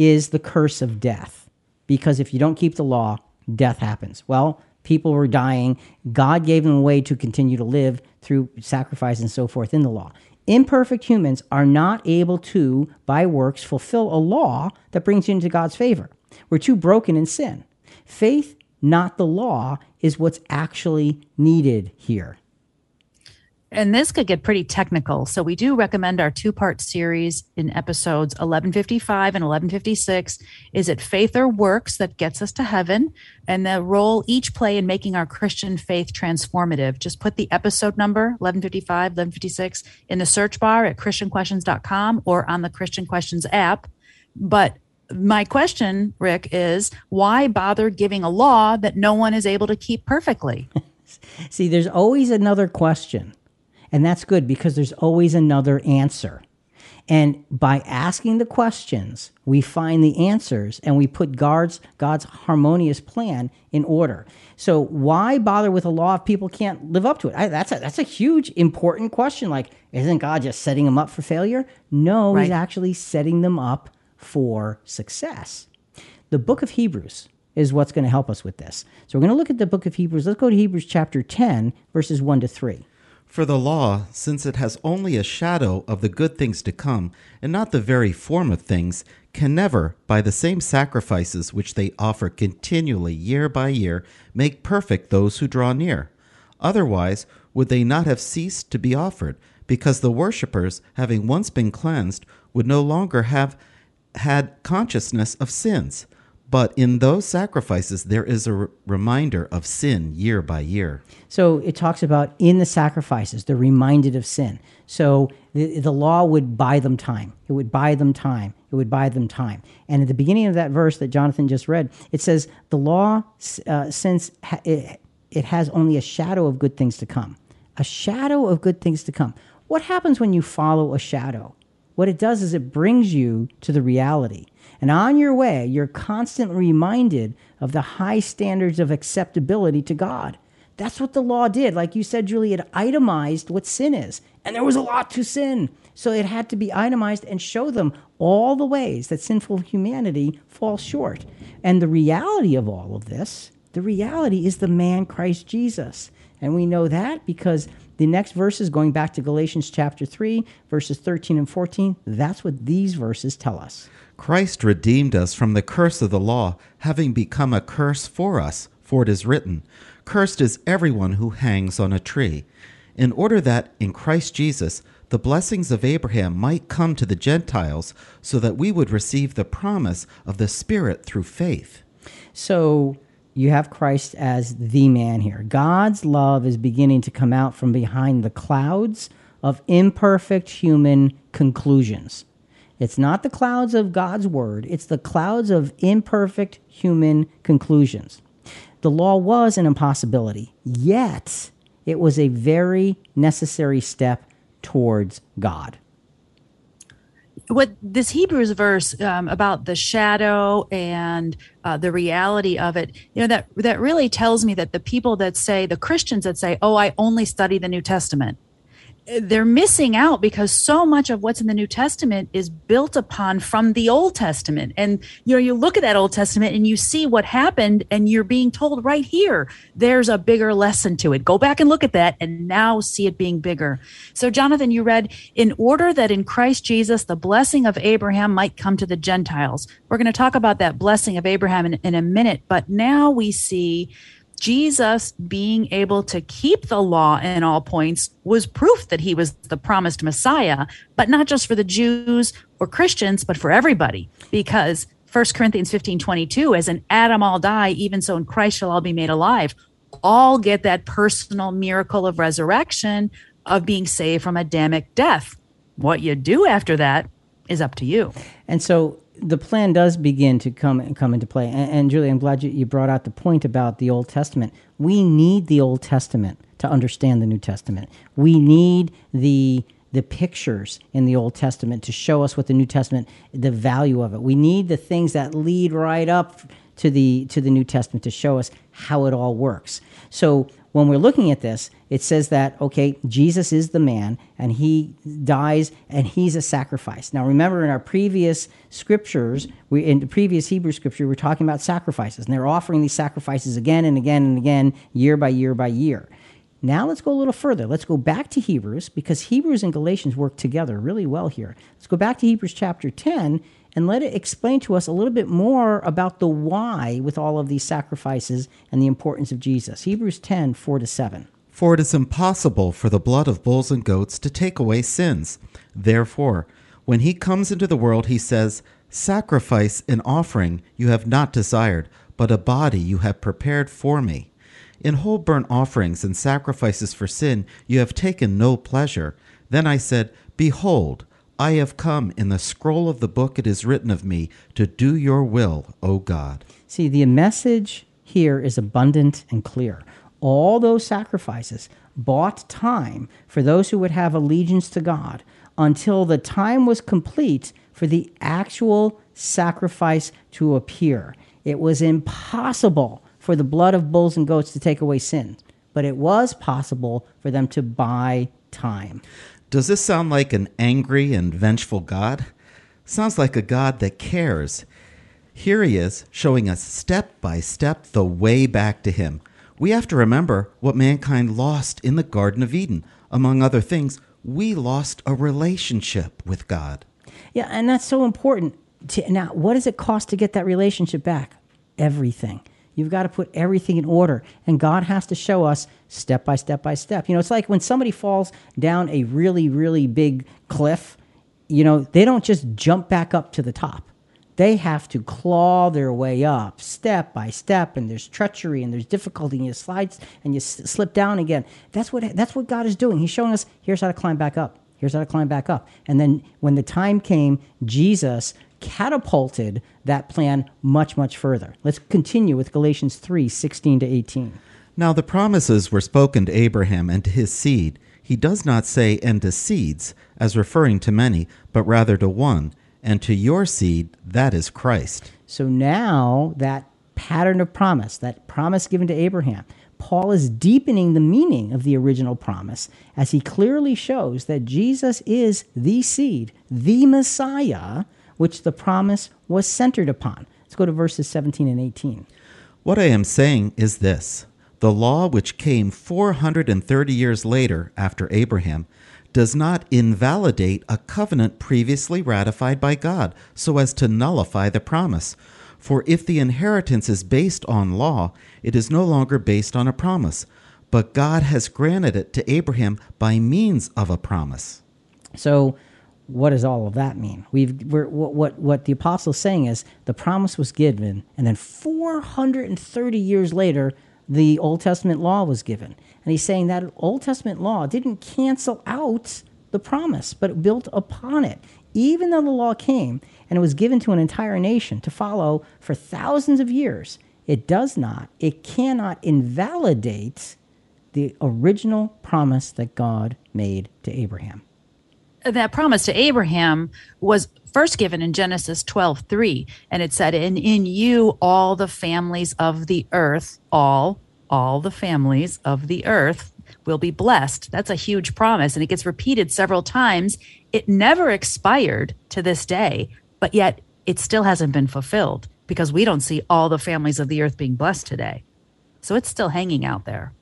is the curse of death because if you don't keep the law, death happens. Well, people were dying. God gave them a way to continue to live through sacrifice and so forth in the law. Imperfect humans are not able to, by works, fulfill a law that brings you into God's favor. We're too broken in sin. Faith, not the law, is what's actually needed here and this could get pretty technical. So we do recommend our two-part series in episodes 1155 and 1156. Is it faith or works that gets us to heaven? And the role each play in making our Christian faith transformative. Just put the episode number 1155, 1156 in the search bar at christianquestions.com or on the Christian Questions app. But my question, Rick, is why bother giving a law that no one is able to keep perfectly? See, there's always another question and that's good because there's always another answer. And by asking the questions, we find the answers and we put God's, God's harmonious plan in order. So why bother with a law if people can't live up to it? I, that's, a, that's a huge, important question. Like, isn't God just setting them up for failure? No, right. he's actually setting them up for success. The book of Hebrews is what's going to help us with this. So we're going to look at the book of Hebrews. Let's go to Hebrews chapter 10, verses 1 to 3. For the law, since it has only a shadow of the good things to come, and not the very form of things, can never, by the same sacrifices which they offer continually year by year, make perfect those who draw near. Otherwise, would they not have ceased to be offered, because the worshippers, having once been cleansed, would no longer have had consciousness of sins. But in those sacrifices, there is a reminder of sin year by year. So it talks about in the sacrifices, they're reminded of sin. So the, the law would buy them time. It would buy them time. It would buy them time. And at the beginning of that verse that Jonathan just read, it says, The law, uh, since it, it has only a shadow of good things to come, a shadow of good things to come. What happens when you follow a shadow? What it does is it brings you to the reality. And on your way, you're constantly reminded of the high standards of acceptability to God. That's what the law did. Like you said, Julie, it itemized what sin is. And there was a lot to sin. So it had to be itemized and show them all the ways that sinful humanity falls short. And the reality of all of this, the reality is the man Christ Jesus. And we know that because the next verses, going back to Galatians chapter 3, verses 13 and 14, that's what these verses tell us. Christ redeemed us from the curse of the law, having become a curse for us. For it is written, Cursed is everyone who hangs on a tree, in order that in Christ Jesus the blessings of Abraham might come to the Gentiles, so that we would receive the promise of the Spirit through faith. So you have Christ as the man here. God's love is beginning to come out from behind the clouds of imperfect human conclusions. It's not the clouds of God's word, it's the clouds of imperfect human conclusions. The law was an impossibility, yet it was a very necessary step towards God. What this Hebrews verse um, about the shadow and uh, the reality of it, you know, that that really tells me that the people that say, the Christians that say, "Oh, I only study the New Testament," they're missing out because so much of what's in the New Testament is built upon from the Old Testament. And you know, you look at that Old Testament and you see what happened, and you're being told right here, there's a bigger lesson to it. Go back and look at that and now see it being bigger. So, Jonathan, you read, in order that in Christ Jesus the blessing of Abraham might come to the Gentiles. We're going to talk about that blessing of Abraham in, in a minute, but now we see Jesus being able to keep the law in all points was proof that he was the promised Messiah, but not just for the Jews or Christians, but for everybody. Because 1 Corinthians 15 22, as in Adam all die, even so in Christ shall all be made alive. All get that personal miracle of resurrection, of being saved from Adamic death. What you do after that is up to you. And so the plan does begin to come come into play. And, and Julie, I'm glad you, you brought out the point about the Old Testament. We need the Old Testament to understand the New Testament. We need the the pictures in the Old Testament to show us what the New Testament, the value of it. We need the things that lead right up to the to the New Testament to show us how it all works. So when we're looking at this, it says that okay, Jesus is the man and he dies and he's a sacrifice. Now remember in our previous scriptures, we in the previous Hebrew scripture, we're talking about sacrifices, and they're offering these sacrifices again and again and again, year by year by year. Now let's go a little further. Let's go back to Hebrews because Hebrews and Galatians work together really well here. Let's go back to Hebrews chapter 10 and let it explain to us a little bit more about the why with all of these sacrifices and the importance of Jesus. Hebrews 10, 4 to 7. For it is impossible for the blood of bulls and goats to take away sins. Therefore, when he comes into the world, he says, Sacrifice and offering you have not desired, but a body you have prepared for me. In whole burnt offerings and sacrifices for sin you have taken no pleasure. Then I said, Behold, I have come. In the scroll of the book it is written of me to do your will, O God. See, the message here is abundant and clear. All those sacrifices bought time for those who would have allegiance to God until the time was complete for the actual sacrifice to appear. It was impossible for the blood of bulls and goats to take away sin, but it was possible for them to buy time. Does this sound like an angry and vengeful God? Sounds like a God that cares. Here he is, showing us step by step the way back to him. We have to remember what mankind lost in the Garden of Eden. Among other things, we lost a relationship with God. Yeah, and that's so important. To, now, what does it cost to get that relationship back? Everything. You've got to put everything in order. And God has to show us step by step by step. You know, it's like when somebody falls down a really, really big cliff, you know, they don't just jump back up to the top. They have to claw their way up step by step, and there's treachery and there's difficulty, and you slide and you s- slip down again. That's what that's what God is doing. He's showing us here's how to climb back up. Here's how to climb back up. And then when the time came, Jesus catapulted that plan much, much further. Let's continue with Galatians 3 16 to 18. Now the promises were spoken to Abraham and to his seed. He does not say, and to seeds, as referring to many, but rather to one, and to your seed, that is Christ. So now that pattern of promise, that promise given to Abraham, Paul is deepening the meaning of the original promise as he clearly shows that Jesus is the seed, the Messiah, which the promise was centered upon. Let's go to verses 17 and 18. What I am saying is this the law which came 430 years later after Abraham does not invalidate a covenant previously ratified by God so as to nullify the promise. For if the inheritance is based on law, it is no longer based on a promise, but God has granted it to Abraham by means of a promise. So, what does all of that mean? We've what what what the apostle is saying is the promise was given, and then 430 years later, the Old Testament law was given, and he's saying that Old Testament law didn't cancel out the promise, but it built upon it. Even though the law came and it was given to an entire nation to follow for thousands of years, it does not, it cannot invalidate the original promise that God made to Abraham that promise to Abraham was first given in Genesis 12, 3. And it said, And in you all the families of the earth, all, all the families of the earth will be blessed. That's a huge promise. And it gets repeated several times. It never expired to this day, but yet it still hasn't been fulfilled because we don't see all the families of the earth being blessed today. So it's still hanging out there.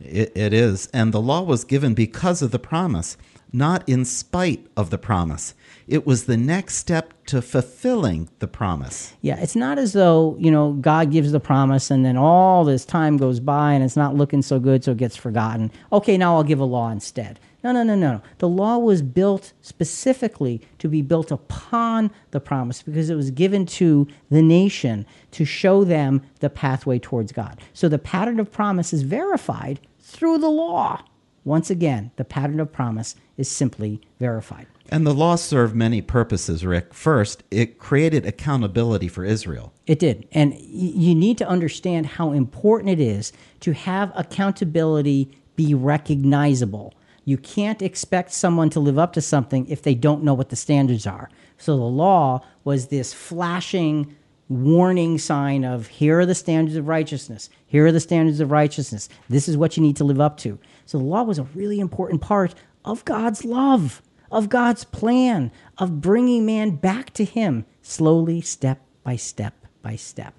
It, it is. And the law was given because of the promise not in spite of the promise. It was the next step to fulfilling the promise. Yeah, it's not as though, you know, God gives the promise and then all this time goes by and it's not looking so good, so it gets forgotten. Okay, now I'll give a law instead. No, no, no, no. No. The law was built specifically to be built upon the promise because it was given to the nation to show them the pathway towards God. So the pattern of promise is verified through the law. Once again, the pattern of promise is simply verified. And the law served many purposes, Rick. First, it created accountability for Israel. It did. And you need to understand how important it is to have accountability be recognizable. You can't expect someone to live up to something if they don't know what the standards are. So the law was this flashing warning sign of here are the standards of righteousness. Here are the standards of righteousness. This is what you need to live up to. So the law was a really important part of God's love, of God's plan, of bringing man back to Him slowly, step by step by step.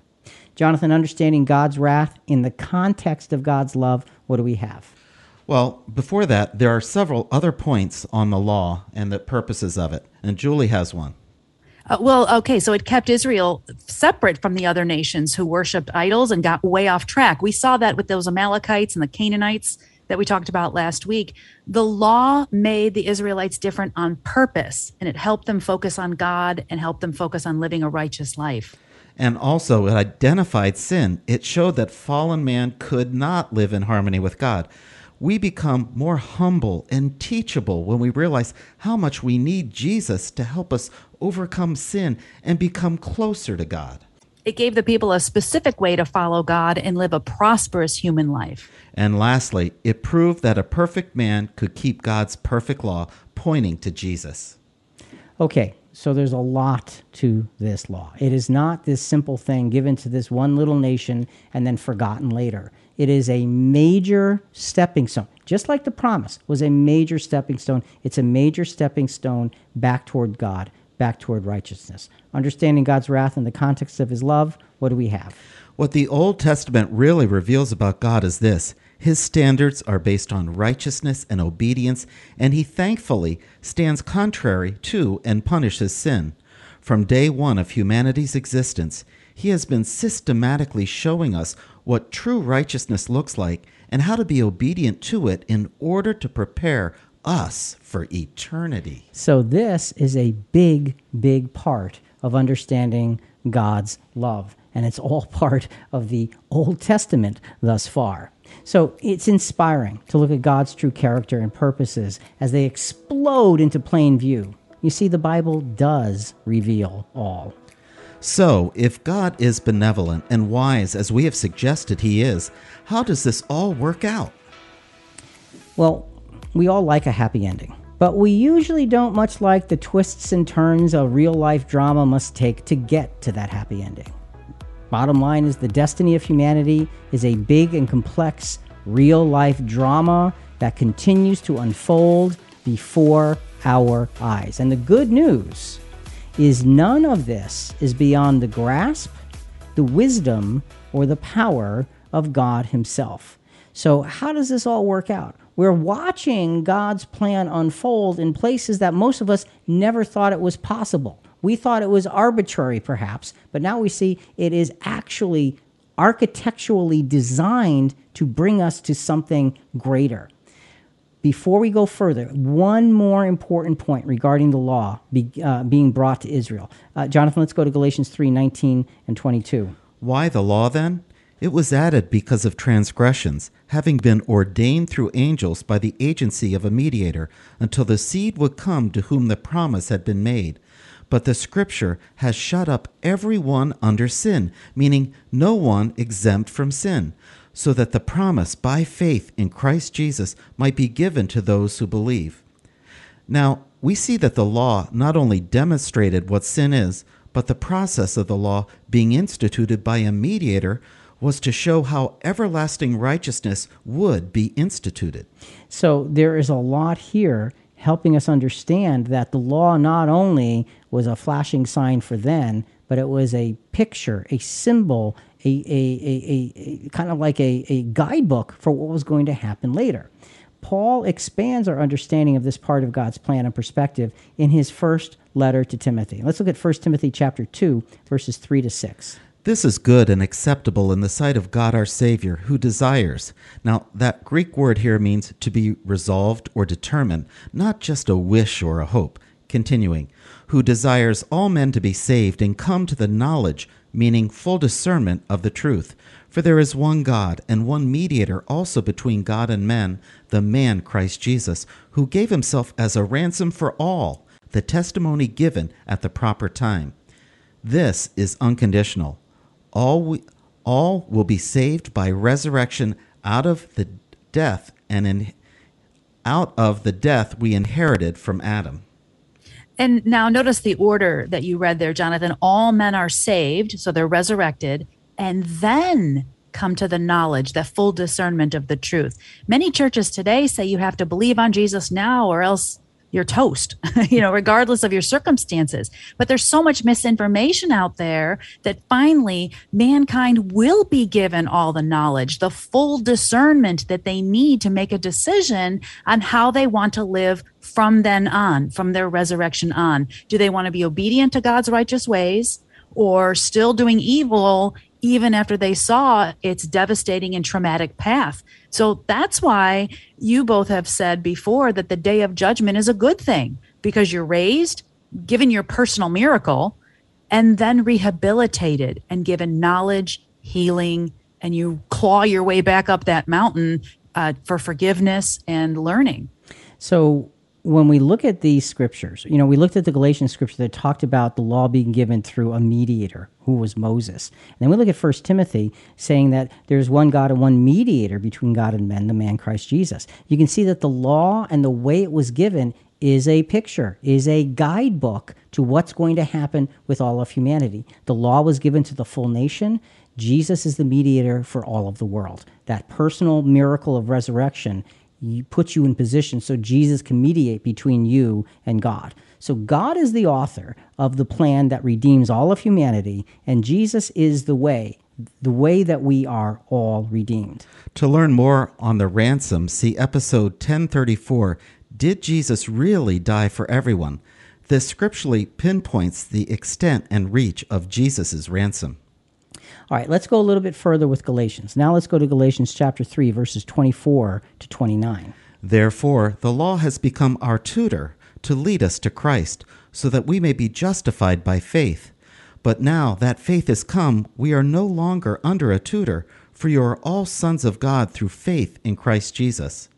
Jonathan, understanding God's wrath in the context of God's love, what do we have? Well, before that, there are several other points on the law and the purposes of it. And Julie has one. Uh, well, okay, so it kept Israel separate from the other nations who worshiped idols and got way off track. We saw that with those Amalekites and the Canaanites that we talked about last week. The law made the Israelites different on purpose, and it helped them focus on God and helped them focus on living a righteous life. And also, it identified sin. It showed that fallen man could not live in harmony with God. We become more humble and teachable when we realize how much we need Jesus to help us overcome sin and become closer to God. It gave the people a specific way to follow God and live a prosperous human life. And lastly, it proved that a perfect man could keep God's perfect law, pointing to Jesus. Okay, so there's a lot to this law. It is not this simple thing given to this one little nation and then forgotten later. It is a major stepping stone. Just like the promise was a major stepping stone, it's a major stepping stone back toward God, back toward righteousness. Understanding God's wrath in the context of his love, what do we have? What the Old Testament really reveals about God is this His standards are based on righteousness and obedience, and He thankfully stands contrary to and punishes sin. From day one of humanity's existence, He has been systematically showing us what true righteousness looks like and how to be obedient to it in order to prepare us for eternity. So, this is a big, big part of understanding God's love. And it's all part of the Old Testament thus far. So, it's inspiring to look at God's true character and purposes as they explode into plain view. You see, the Bible does reveal all. So, if God is benevolent and wise as we have suggested He is, how does this all work out? Well, we all like a happy ending, but we usually don't much like the twists and turns a real life drama must take to get to that happy ending. Bottom line is the destiny of humanity is a big and complex real life drama that continues to unfold before our eyes. And the good news is none of this is beyond the grasp, the wisdom, or the power of God Himself. So, how does this all work out? We're watching God's plan unfold in places that most of us never thought it was possible. We thought it was arbitrary, perhaps, but now we see it is actually architecturally designed to bring us to something greater. Before we go further, one more important point regarding the law be, uh, being brought to Israel. Uh, Jonathan, let's go to Galatians 3 19 and 22. Why the law then? It was added because of transgressions, having been ordained through angels by the agency of a mediator, until the seed would come to whom the promise had been made. But the scripture has shut up every one under sin, meaning no one exempt from sin, so that the promise by faith in Christ Jesus might be given to those who believe. Now, we see that the law not only demonstrated what sin is, but the process of the law being instituted by a mediator was to show how everlasting righteousness would be instituted. So there is a lot here helping us understand that the law not only was a flashing sign for then, but it was a picture, a symbol, a, a, a, a, kind of like a, a guidebook for what was going to happen later. Paul expands our understanding of this part of God's plan and perspective in his first letter to Timothy. Let's look at 1 Timothy chapter 2 verses 3 to 6. This is good and acceptable in the sight of God our Savior, who desires. Now, that Greek word here means to be resolved or determined, not just a wish or a hope. Continuing, who desires all men to be saved and come to the knowledge, meaning full discernment of the truth. For there is one God and one mediator also between God and men, the man Christ Jesus, who gave himself as a ransom for all, the testimony given at the proper time. This is unconditional. All, we, all will be saved by resurrection out of the death and in, out of the death we inherited from Adam. And now notice the order that you read there, Jonathan. All men are saved, so they're resurrected, and then come to the knowledge, the full discernment of the truth. Many churches today say you have to believe on Jesus now or else you're toast, you know, regardless of your circumstances. But there's so much misinformation out there that finally mankind will be given all the knowledge, the full discernment that they need to make a decision on how they want to live from then on, from their resurrection on. Do they want to be obedient to God's righteous ways? Or still doing evil even after they saw its devastating and traumatic path. So that's why you both have said before that the day of judgment is a good thing because you're raised, given your personal miracle, and then rehabilitated and given knowledge, healing, and you claw your way back up that mountain uh, for forgiveness and learning. So when we look at these scriptures, you know, we looked at the Galatians scripture that talked about the law being given through a mediator who was Moses. And then we look at First Timothy saying that there's one God and one mediator between God and men, the man Christ Jesus. You can see that the law and the way it was given is a picture, is a guidebook to what's going to happen with all of humanity. The law was given to the full nation. Jesus is the mediator for all of the world. That personal miracle of resurrection puts you in position so Jesus can mediate between you and God. So God is the author of the plan that redeems all of humanity, and Jesus is the way, the way that we are all redeemed. To learn more on the ransom, see episode 1034 Did Jesus Really Die for Everyone? This scripturally pinpoints the extent and reach of Jesus' ransom. All right, let's go a little bit further with Galatians. Now let's go to Galatians chapter 3, verses 24 to 29. Therefore, the law has become our tutor to lead us to Christ, so that we may be justified by faith. But now that faith has come, we are no longer under a tutor, for you are all sons of God through faith in Christ Jesus.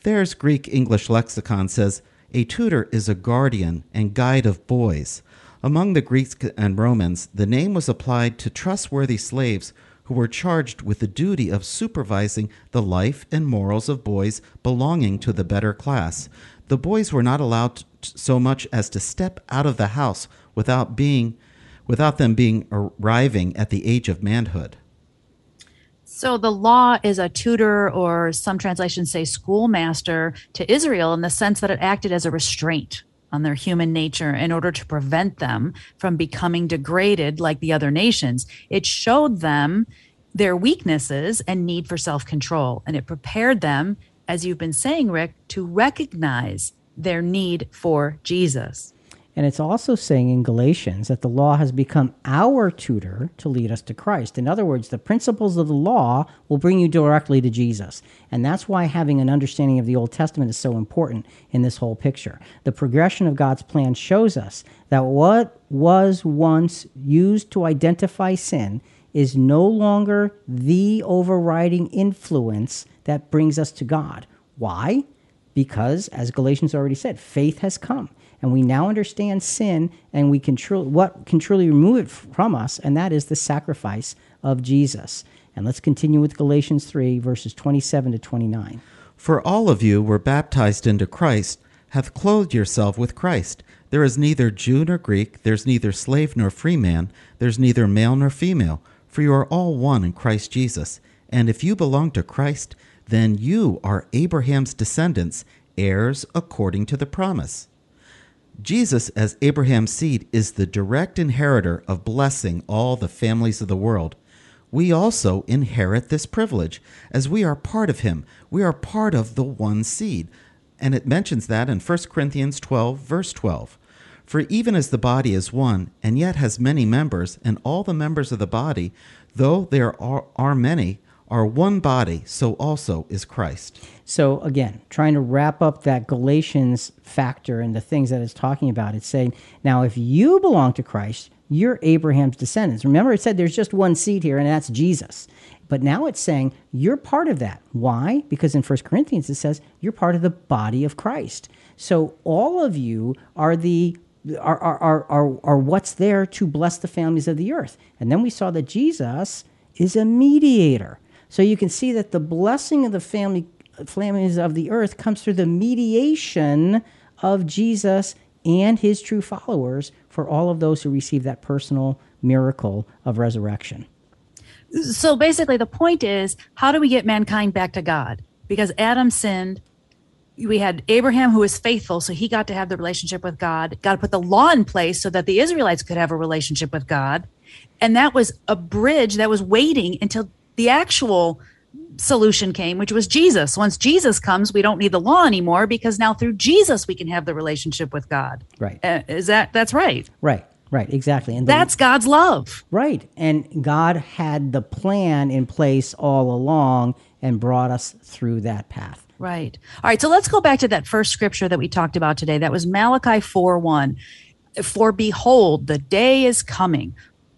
Thayer's Greek English lexicon says, a tutor is a guardian and guide of boys. Among the Greeks and Romans, the name was applied to trustworthy slaves who were charged with the duty of supervising the life and morals of boys belonging to the better class. The boys were not allowed so much as to step out of the house without being without them being arriving at the age of manhood. So the law is a tutor, or some translations say schoolmaster, to Israel in the sense that it acted as a restraint on their human nature in order to prevent them from becoming degraded like the other nations. It showed them their weaknesses and need for self control. And it prepared them, as you've been saying, Rick, to recognize their need for Jesus. And it's also saying in Galatians that the law has become our tutor to lead us to Christ. In other words, the principles of the law will bring you directly to Jesus. And that's why having an understanding of the Old Testament is so important in this whole picture. The progression of God's plan shows us that what was once used to identify sin is no longer the overriding influence that brings us to God. Why? Because, as Galatians already said, faith has come and we now understand sin and we can what can truly remove it from us and that is the sacrifice of jesus. And let's continue with galatians 3 verses 27 to 29 for all of you were baptized into christ have clothed yourself with christ. There is neither jew nor greek there's neither slave nor free man there's neither male nor female for you are all one in christ jesus. And if you belong to christ then you are abraham's descendants heirs according to the promise Jesus, as Abraham's seed, is the direct inheritor of blessing all the families of the world. We also inherit this privilege, as we are part of him. We are part of the one seed. And it mentions that in 1 Corinthians 12, verse 12. For even as the body is one, and yet has many members, and all the members of the body, though there are, are many, are one body, so also is Christ. So again, trying to wrap up that Galatians factor and the things that it's talking about, it's saying, now if you belong to Christ, you're Abraham's descendants. Remember, it said there's just one seed here, and that's Jesus. But now it's saying you're part of that. Why? Because in 1 Corinthians it says you're part of the body of Christ. So all of you are the are, are, are, are, what's there to bless the families of the earth. And then we saw that Jesus is a mediator. So you can see that the blessing of the family families of the earth comes through the mediation of Jesus and his true followers for all of those who receive that personal miracle of resurrection. So basically, the point is how do we get mankind back to God? Because Adam sinned. We had Abraham who was faithful, so he got to have the relationship with God. God put the law in place so that the Israelites could have a relationship with God. And that was a bridge that was waiting until the actual solution came, which was Jesus. Once Jesus comes, we don't need the law anymore because now through Jesus we can have the relationship with God. Right. Uh, is that that's right? Right. Right, exactly. And the, that's God's love. Right. And God had the plan in place all along and brought us through that path. Right. All right. So let's go back to that first scripture that we talked about today. That was Malachi 4 1. For behold, the day is coming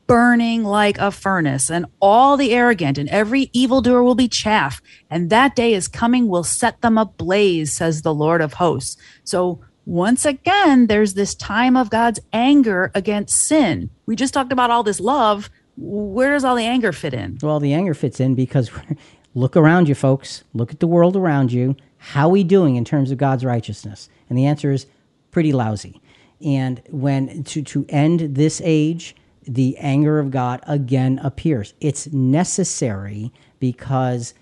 burning like a furnace, and all the arrogant and every evildoer will be chaff, and that day is coming will set them ablaze, says the Lord of hosts. So once again, there's this time of God's anger against sin. We just talked about all this love. Where does all the anger fit in? Well, the anger fits in because look around you, folks. Look at the world around you. How are we doing in terms of God's righteousness? And the answer is pretty lousy. And when to, to end this age, the anger of God again appears. It's necessary because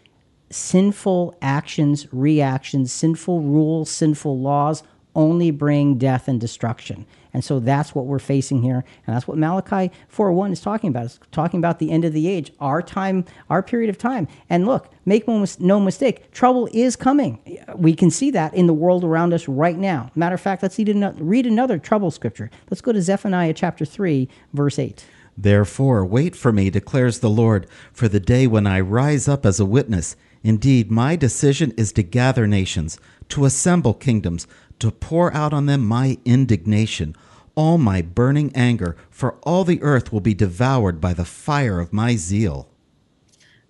sinful actions, reactions, sinful rules, sinful laws only bring death and destruction. And so that's what we're facing here. And that's what Malachi 4.1 is talking about. It's talking about the end of the age, our time, our period of time. And look, make no mistake, trouble is coming. We can see that in the world around us right now. Matter of fact, let's read another trouble scripture. Let's go to Zephaniah chapter 3, verse 8. Therefore, wait for me, declares the Lord, for the day when I rise up as a witness. Indeed, my decision is to gather nations, to assemble kingdoms, to pour out on them my indignation, all my burning anger, for all the earth will be devoured by the fire of my zeal.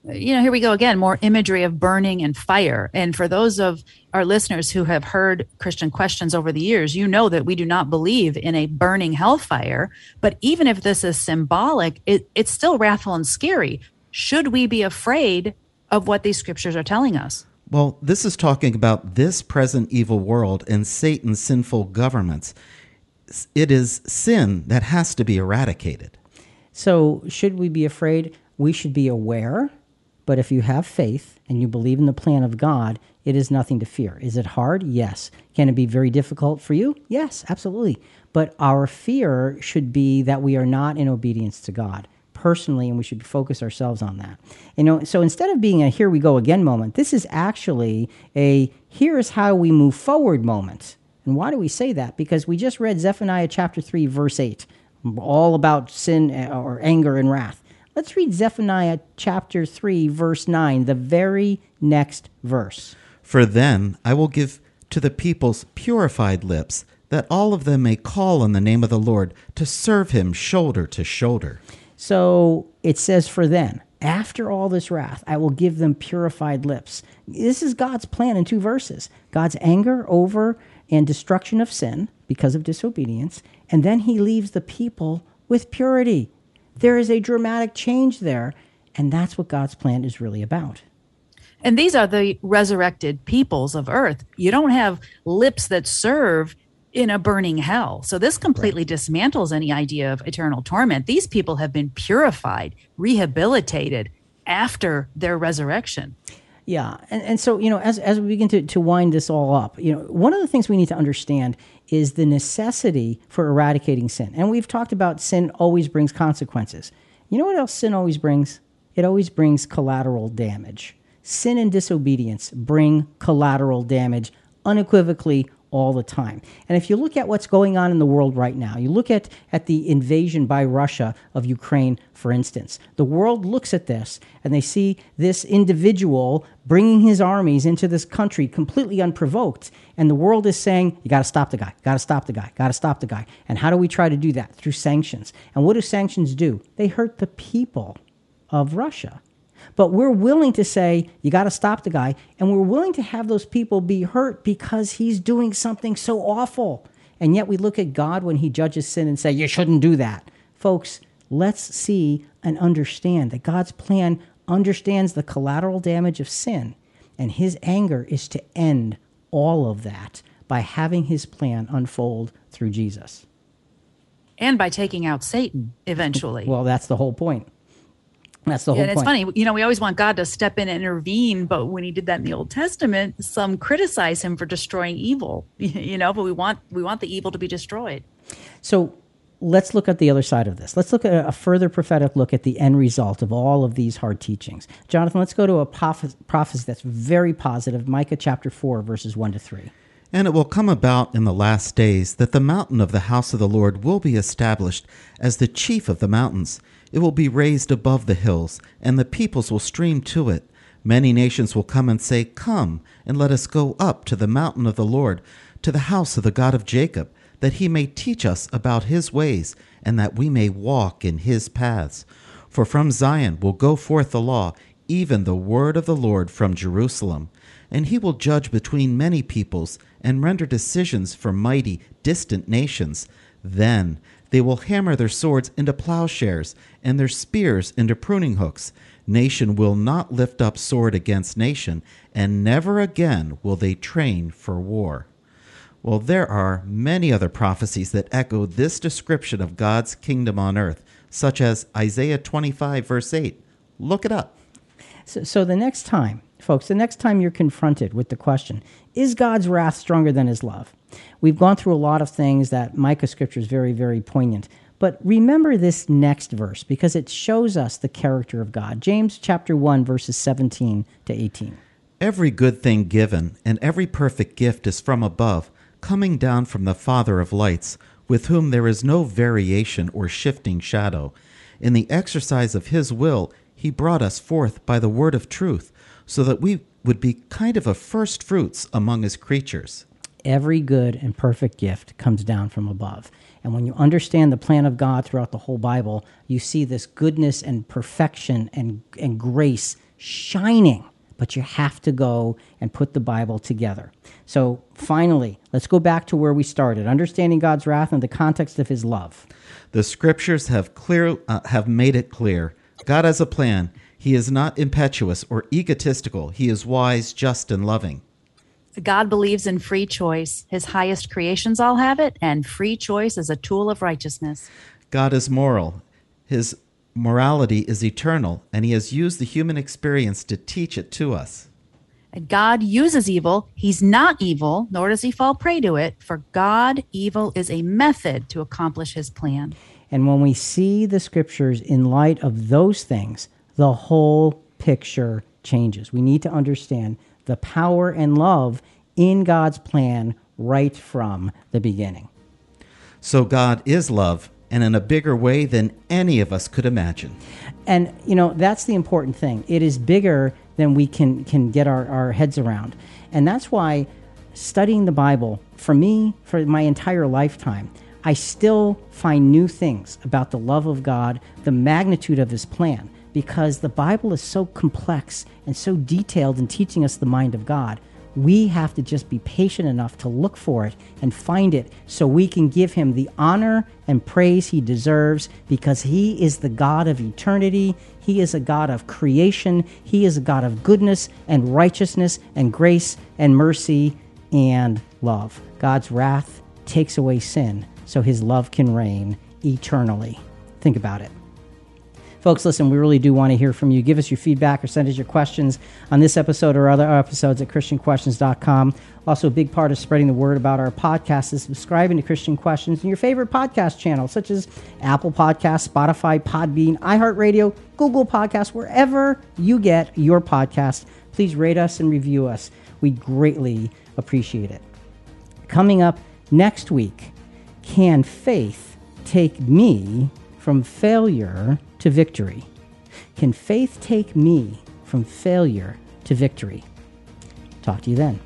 You know, here we go again, more imagery of burning and fire. And for those of our listeners who have heard Christian questions over the years, you know that we do not believe in a burning hellfire. But even if this is symbolic, it, it's still wrathful and scary. Should we be afraid of what these scriptures are telling us? Well, this is talking about this present evil world and Satan's sinful governments. It is sin that has to be eradicated. So, should we be afraid? We should be aware. But if you have faith and you believe in the plan of God, it is nothing to fear. Is it hard? Yes. Can it be very difficult for you? Yes, absolutely. But our fear should be that we are not in obedience to God personally, and we should focus ourselves on that. You know, so instead of being a here we go again moment, this is actually a here's how we move forward moment. And why do we say that? Because we just read Zephaniah chapter 3, verse 8, all about sin uh, or anger and wrath. Let's read Zephaniah chapter 3, verse 9, the very next verse. For then I will give to the peoples purified lips, that all of them may call on the name of the Lord to serve him shoulder to shoulder. So it says, For then, after all this wrath, I will give them purified lips. This is God's plan in two verses God's anger over and destruction of sin because of disobedience, and then he leaves the people with purity. There is a dramatic change there, and that's what God's plan is really about. And these are the resurrected peoples of earth. You don't have lips that serve in a burning hell. So this completely right. dismantles any idea of eternal torment. These people have been purified, rehabilitated after their resurrection. Yeah. And, and so, you know, as, as we begin to, to wind this all up, you know, one of the things we need to understand is the necessity for eradicating sin. And we've talked about sin always brings consequences. You know what else sin always brings? It always brings collateral damage. Sin and disobedience bring collateral damage unequivocally all the time. And if you look at what's going on in the world right now, you look at, at the invasion by Russia of Ukraine, for instance, the world looks at this and they see this individual bringing his armies into this country completely unprovoked. And the world is saying, you got to stop the guy, got to stop the guy, got to stop the guy. And how do we try to do that? Through sanctions. And what do sanctions do? They hurt the people of Russia. But we're willing to say, you got to stop the guy. And we're willing to have those people be hurt because he's doing something so awful. And yet we look at God when he judges sin and say, you shouldn't do that. Folks, let's see and understand that God's plan understands the collateral damage of sin. And his anger is to end all of that by having his plan unfold through Jesus. And by taking out Satan eventually. Well, that's the whole point. That's the whole and it's point. funny, you know, we always want God to step in and intervene, but when he did that in the Old Testament, some criticize him for destroying evil, you know, but we want we want the evil to be destroyed. So let's look at the other side of this. Let's look at a further prophetic look at the end result of all of these hard teachings. Jonathan, let's go to a prophecy that's very positive Micah chapter 4, verses 1 to 3. And it will come about in the last days that the mountain of the house of the Lord will be established as the chief of the mountains it will be raised above the hills, and the peoples will stream to it. Many nations will come and say, Come, and let us go up to the mountain of the Lord, to the house of the God of Jacob, that he may teach us about his ways, and that we may walk in his paths. For from Zion will go forth the law, even the word of the Lord from Jerusalem. And he will judge between many peoples, and render decisions for mighty, distant nations. Then they will hammer their swords into plowshares and their spears into pruning hooks. Nation will not lift up sword against nation, and never again will they train for war. Well, there are many other prophecies that echo this description of God's kingdom on earth, such as Isaiah 25, verse 8. Look it up. So, so the next time, folks, the next time you're confronted with the question, is God's wrath stronger than his love? We've gone through a lot of things that Micah scripture is very, very poignant. But remember this next verse because it shows us the character of God. James chapter 1 verses 17 to 18. Every good thing given and every perfect gift is from above, coming down from the Father of lights, with whom there is no variation or shifting shadow. In the exercise of his will, he brought us forth by the word of truth, so that we would be kind of a first fruits among his creatures every good and perfect gift comes down from above. And when you understand the plan of God throughout the whole Bible, you see this goodness and perfection and, and grace shining. But you have to go and put the Bible together. So finally, let's go back to where we started, understanding God's wrath in the context of his love. The scriptures have clear uh, have made it clear. God has a plan. He is not impetuous or egotistical. He is wise, just, and loving. God believes in free choice. His highest creations all have it, and free choice is a tool of righteousness. God is moral. His morality is eternal, and he has used the human experience to teach it to us. God uses evil. He's not evil, nor does he fall prey to it. For God, evil is a method to accomplish his plan. And when we see the scriptures in light of those things, the whole picture changes. We need to understand the power and love in God's plan right from the beginning. So God is love and in a bigger way than any of us could imagine. And you know, that's the important thing. It is bigger than we can can get our, our heads around. And that's why studying the Bible, for me, for my entire lifetime, I still find new things about the love of God, the magnitude of his plan because the Bible is so complex and so detailed in teaching us the mind of God. We have to just be patient enough to look for it and find it so we can give him the honor and praise he deserves because he is the God of eternity. He is a God of creation. He is a God of goodness and righteousness and grace and mercy and love. God's wrath takes away sin so his love can reign eternally. Think about it. Folks, listen, we really do want to hear from you. Give us your feedback or send us your questions on this episode or other episodes at ChristianQuestions.com. Also, a big part of spreading the word about our podcast is subscribing to Christian Questions in your favorite podcast channel, such as Apple Podcasts, Spotify, Podbean, iHeartRadio, Google Podcasts, wherever you get your podcast. Please rate us and review us. We greatly appreciate it. Coming up next week, can faith take me from failure to victory? Can faith take me from failure to victory? Talk to you then.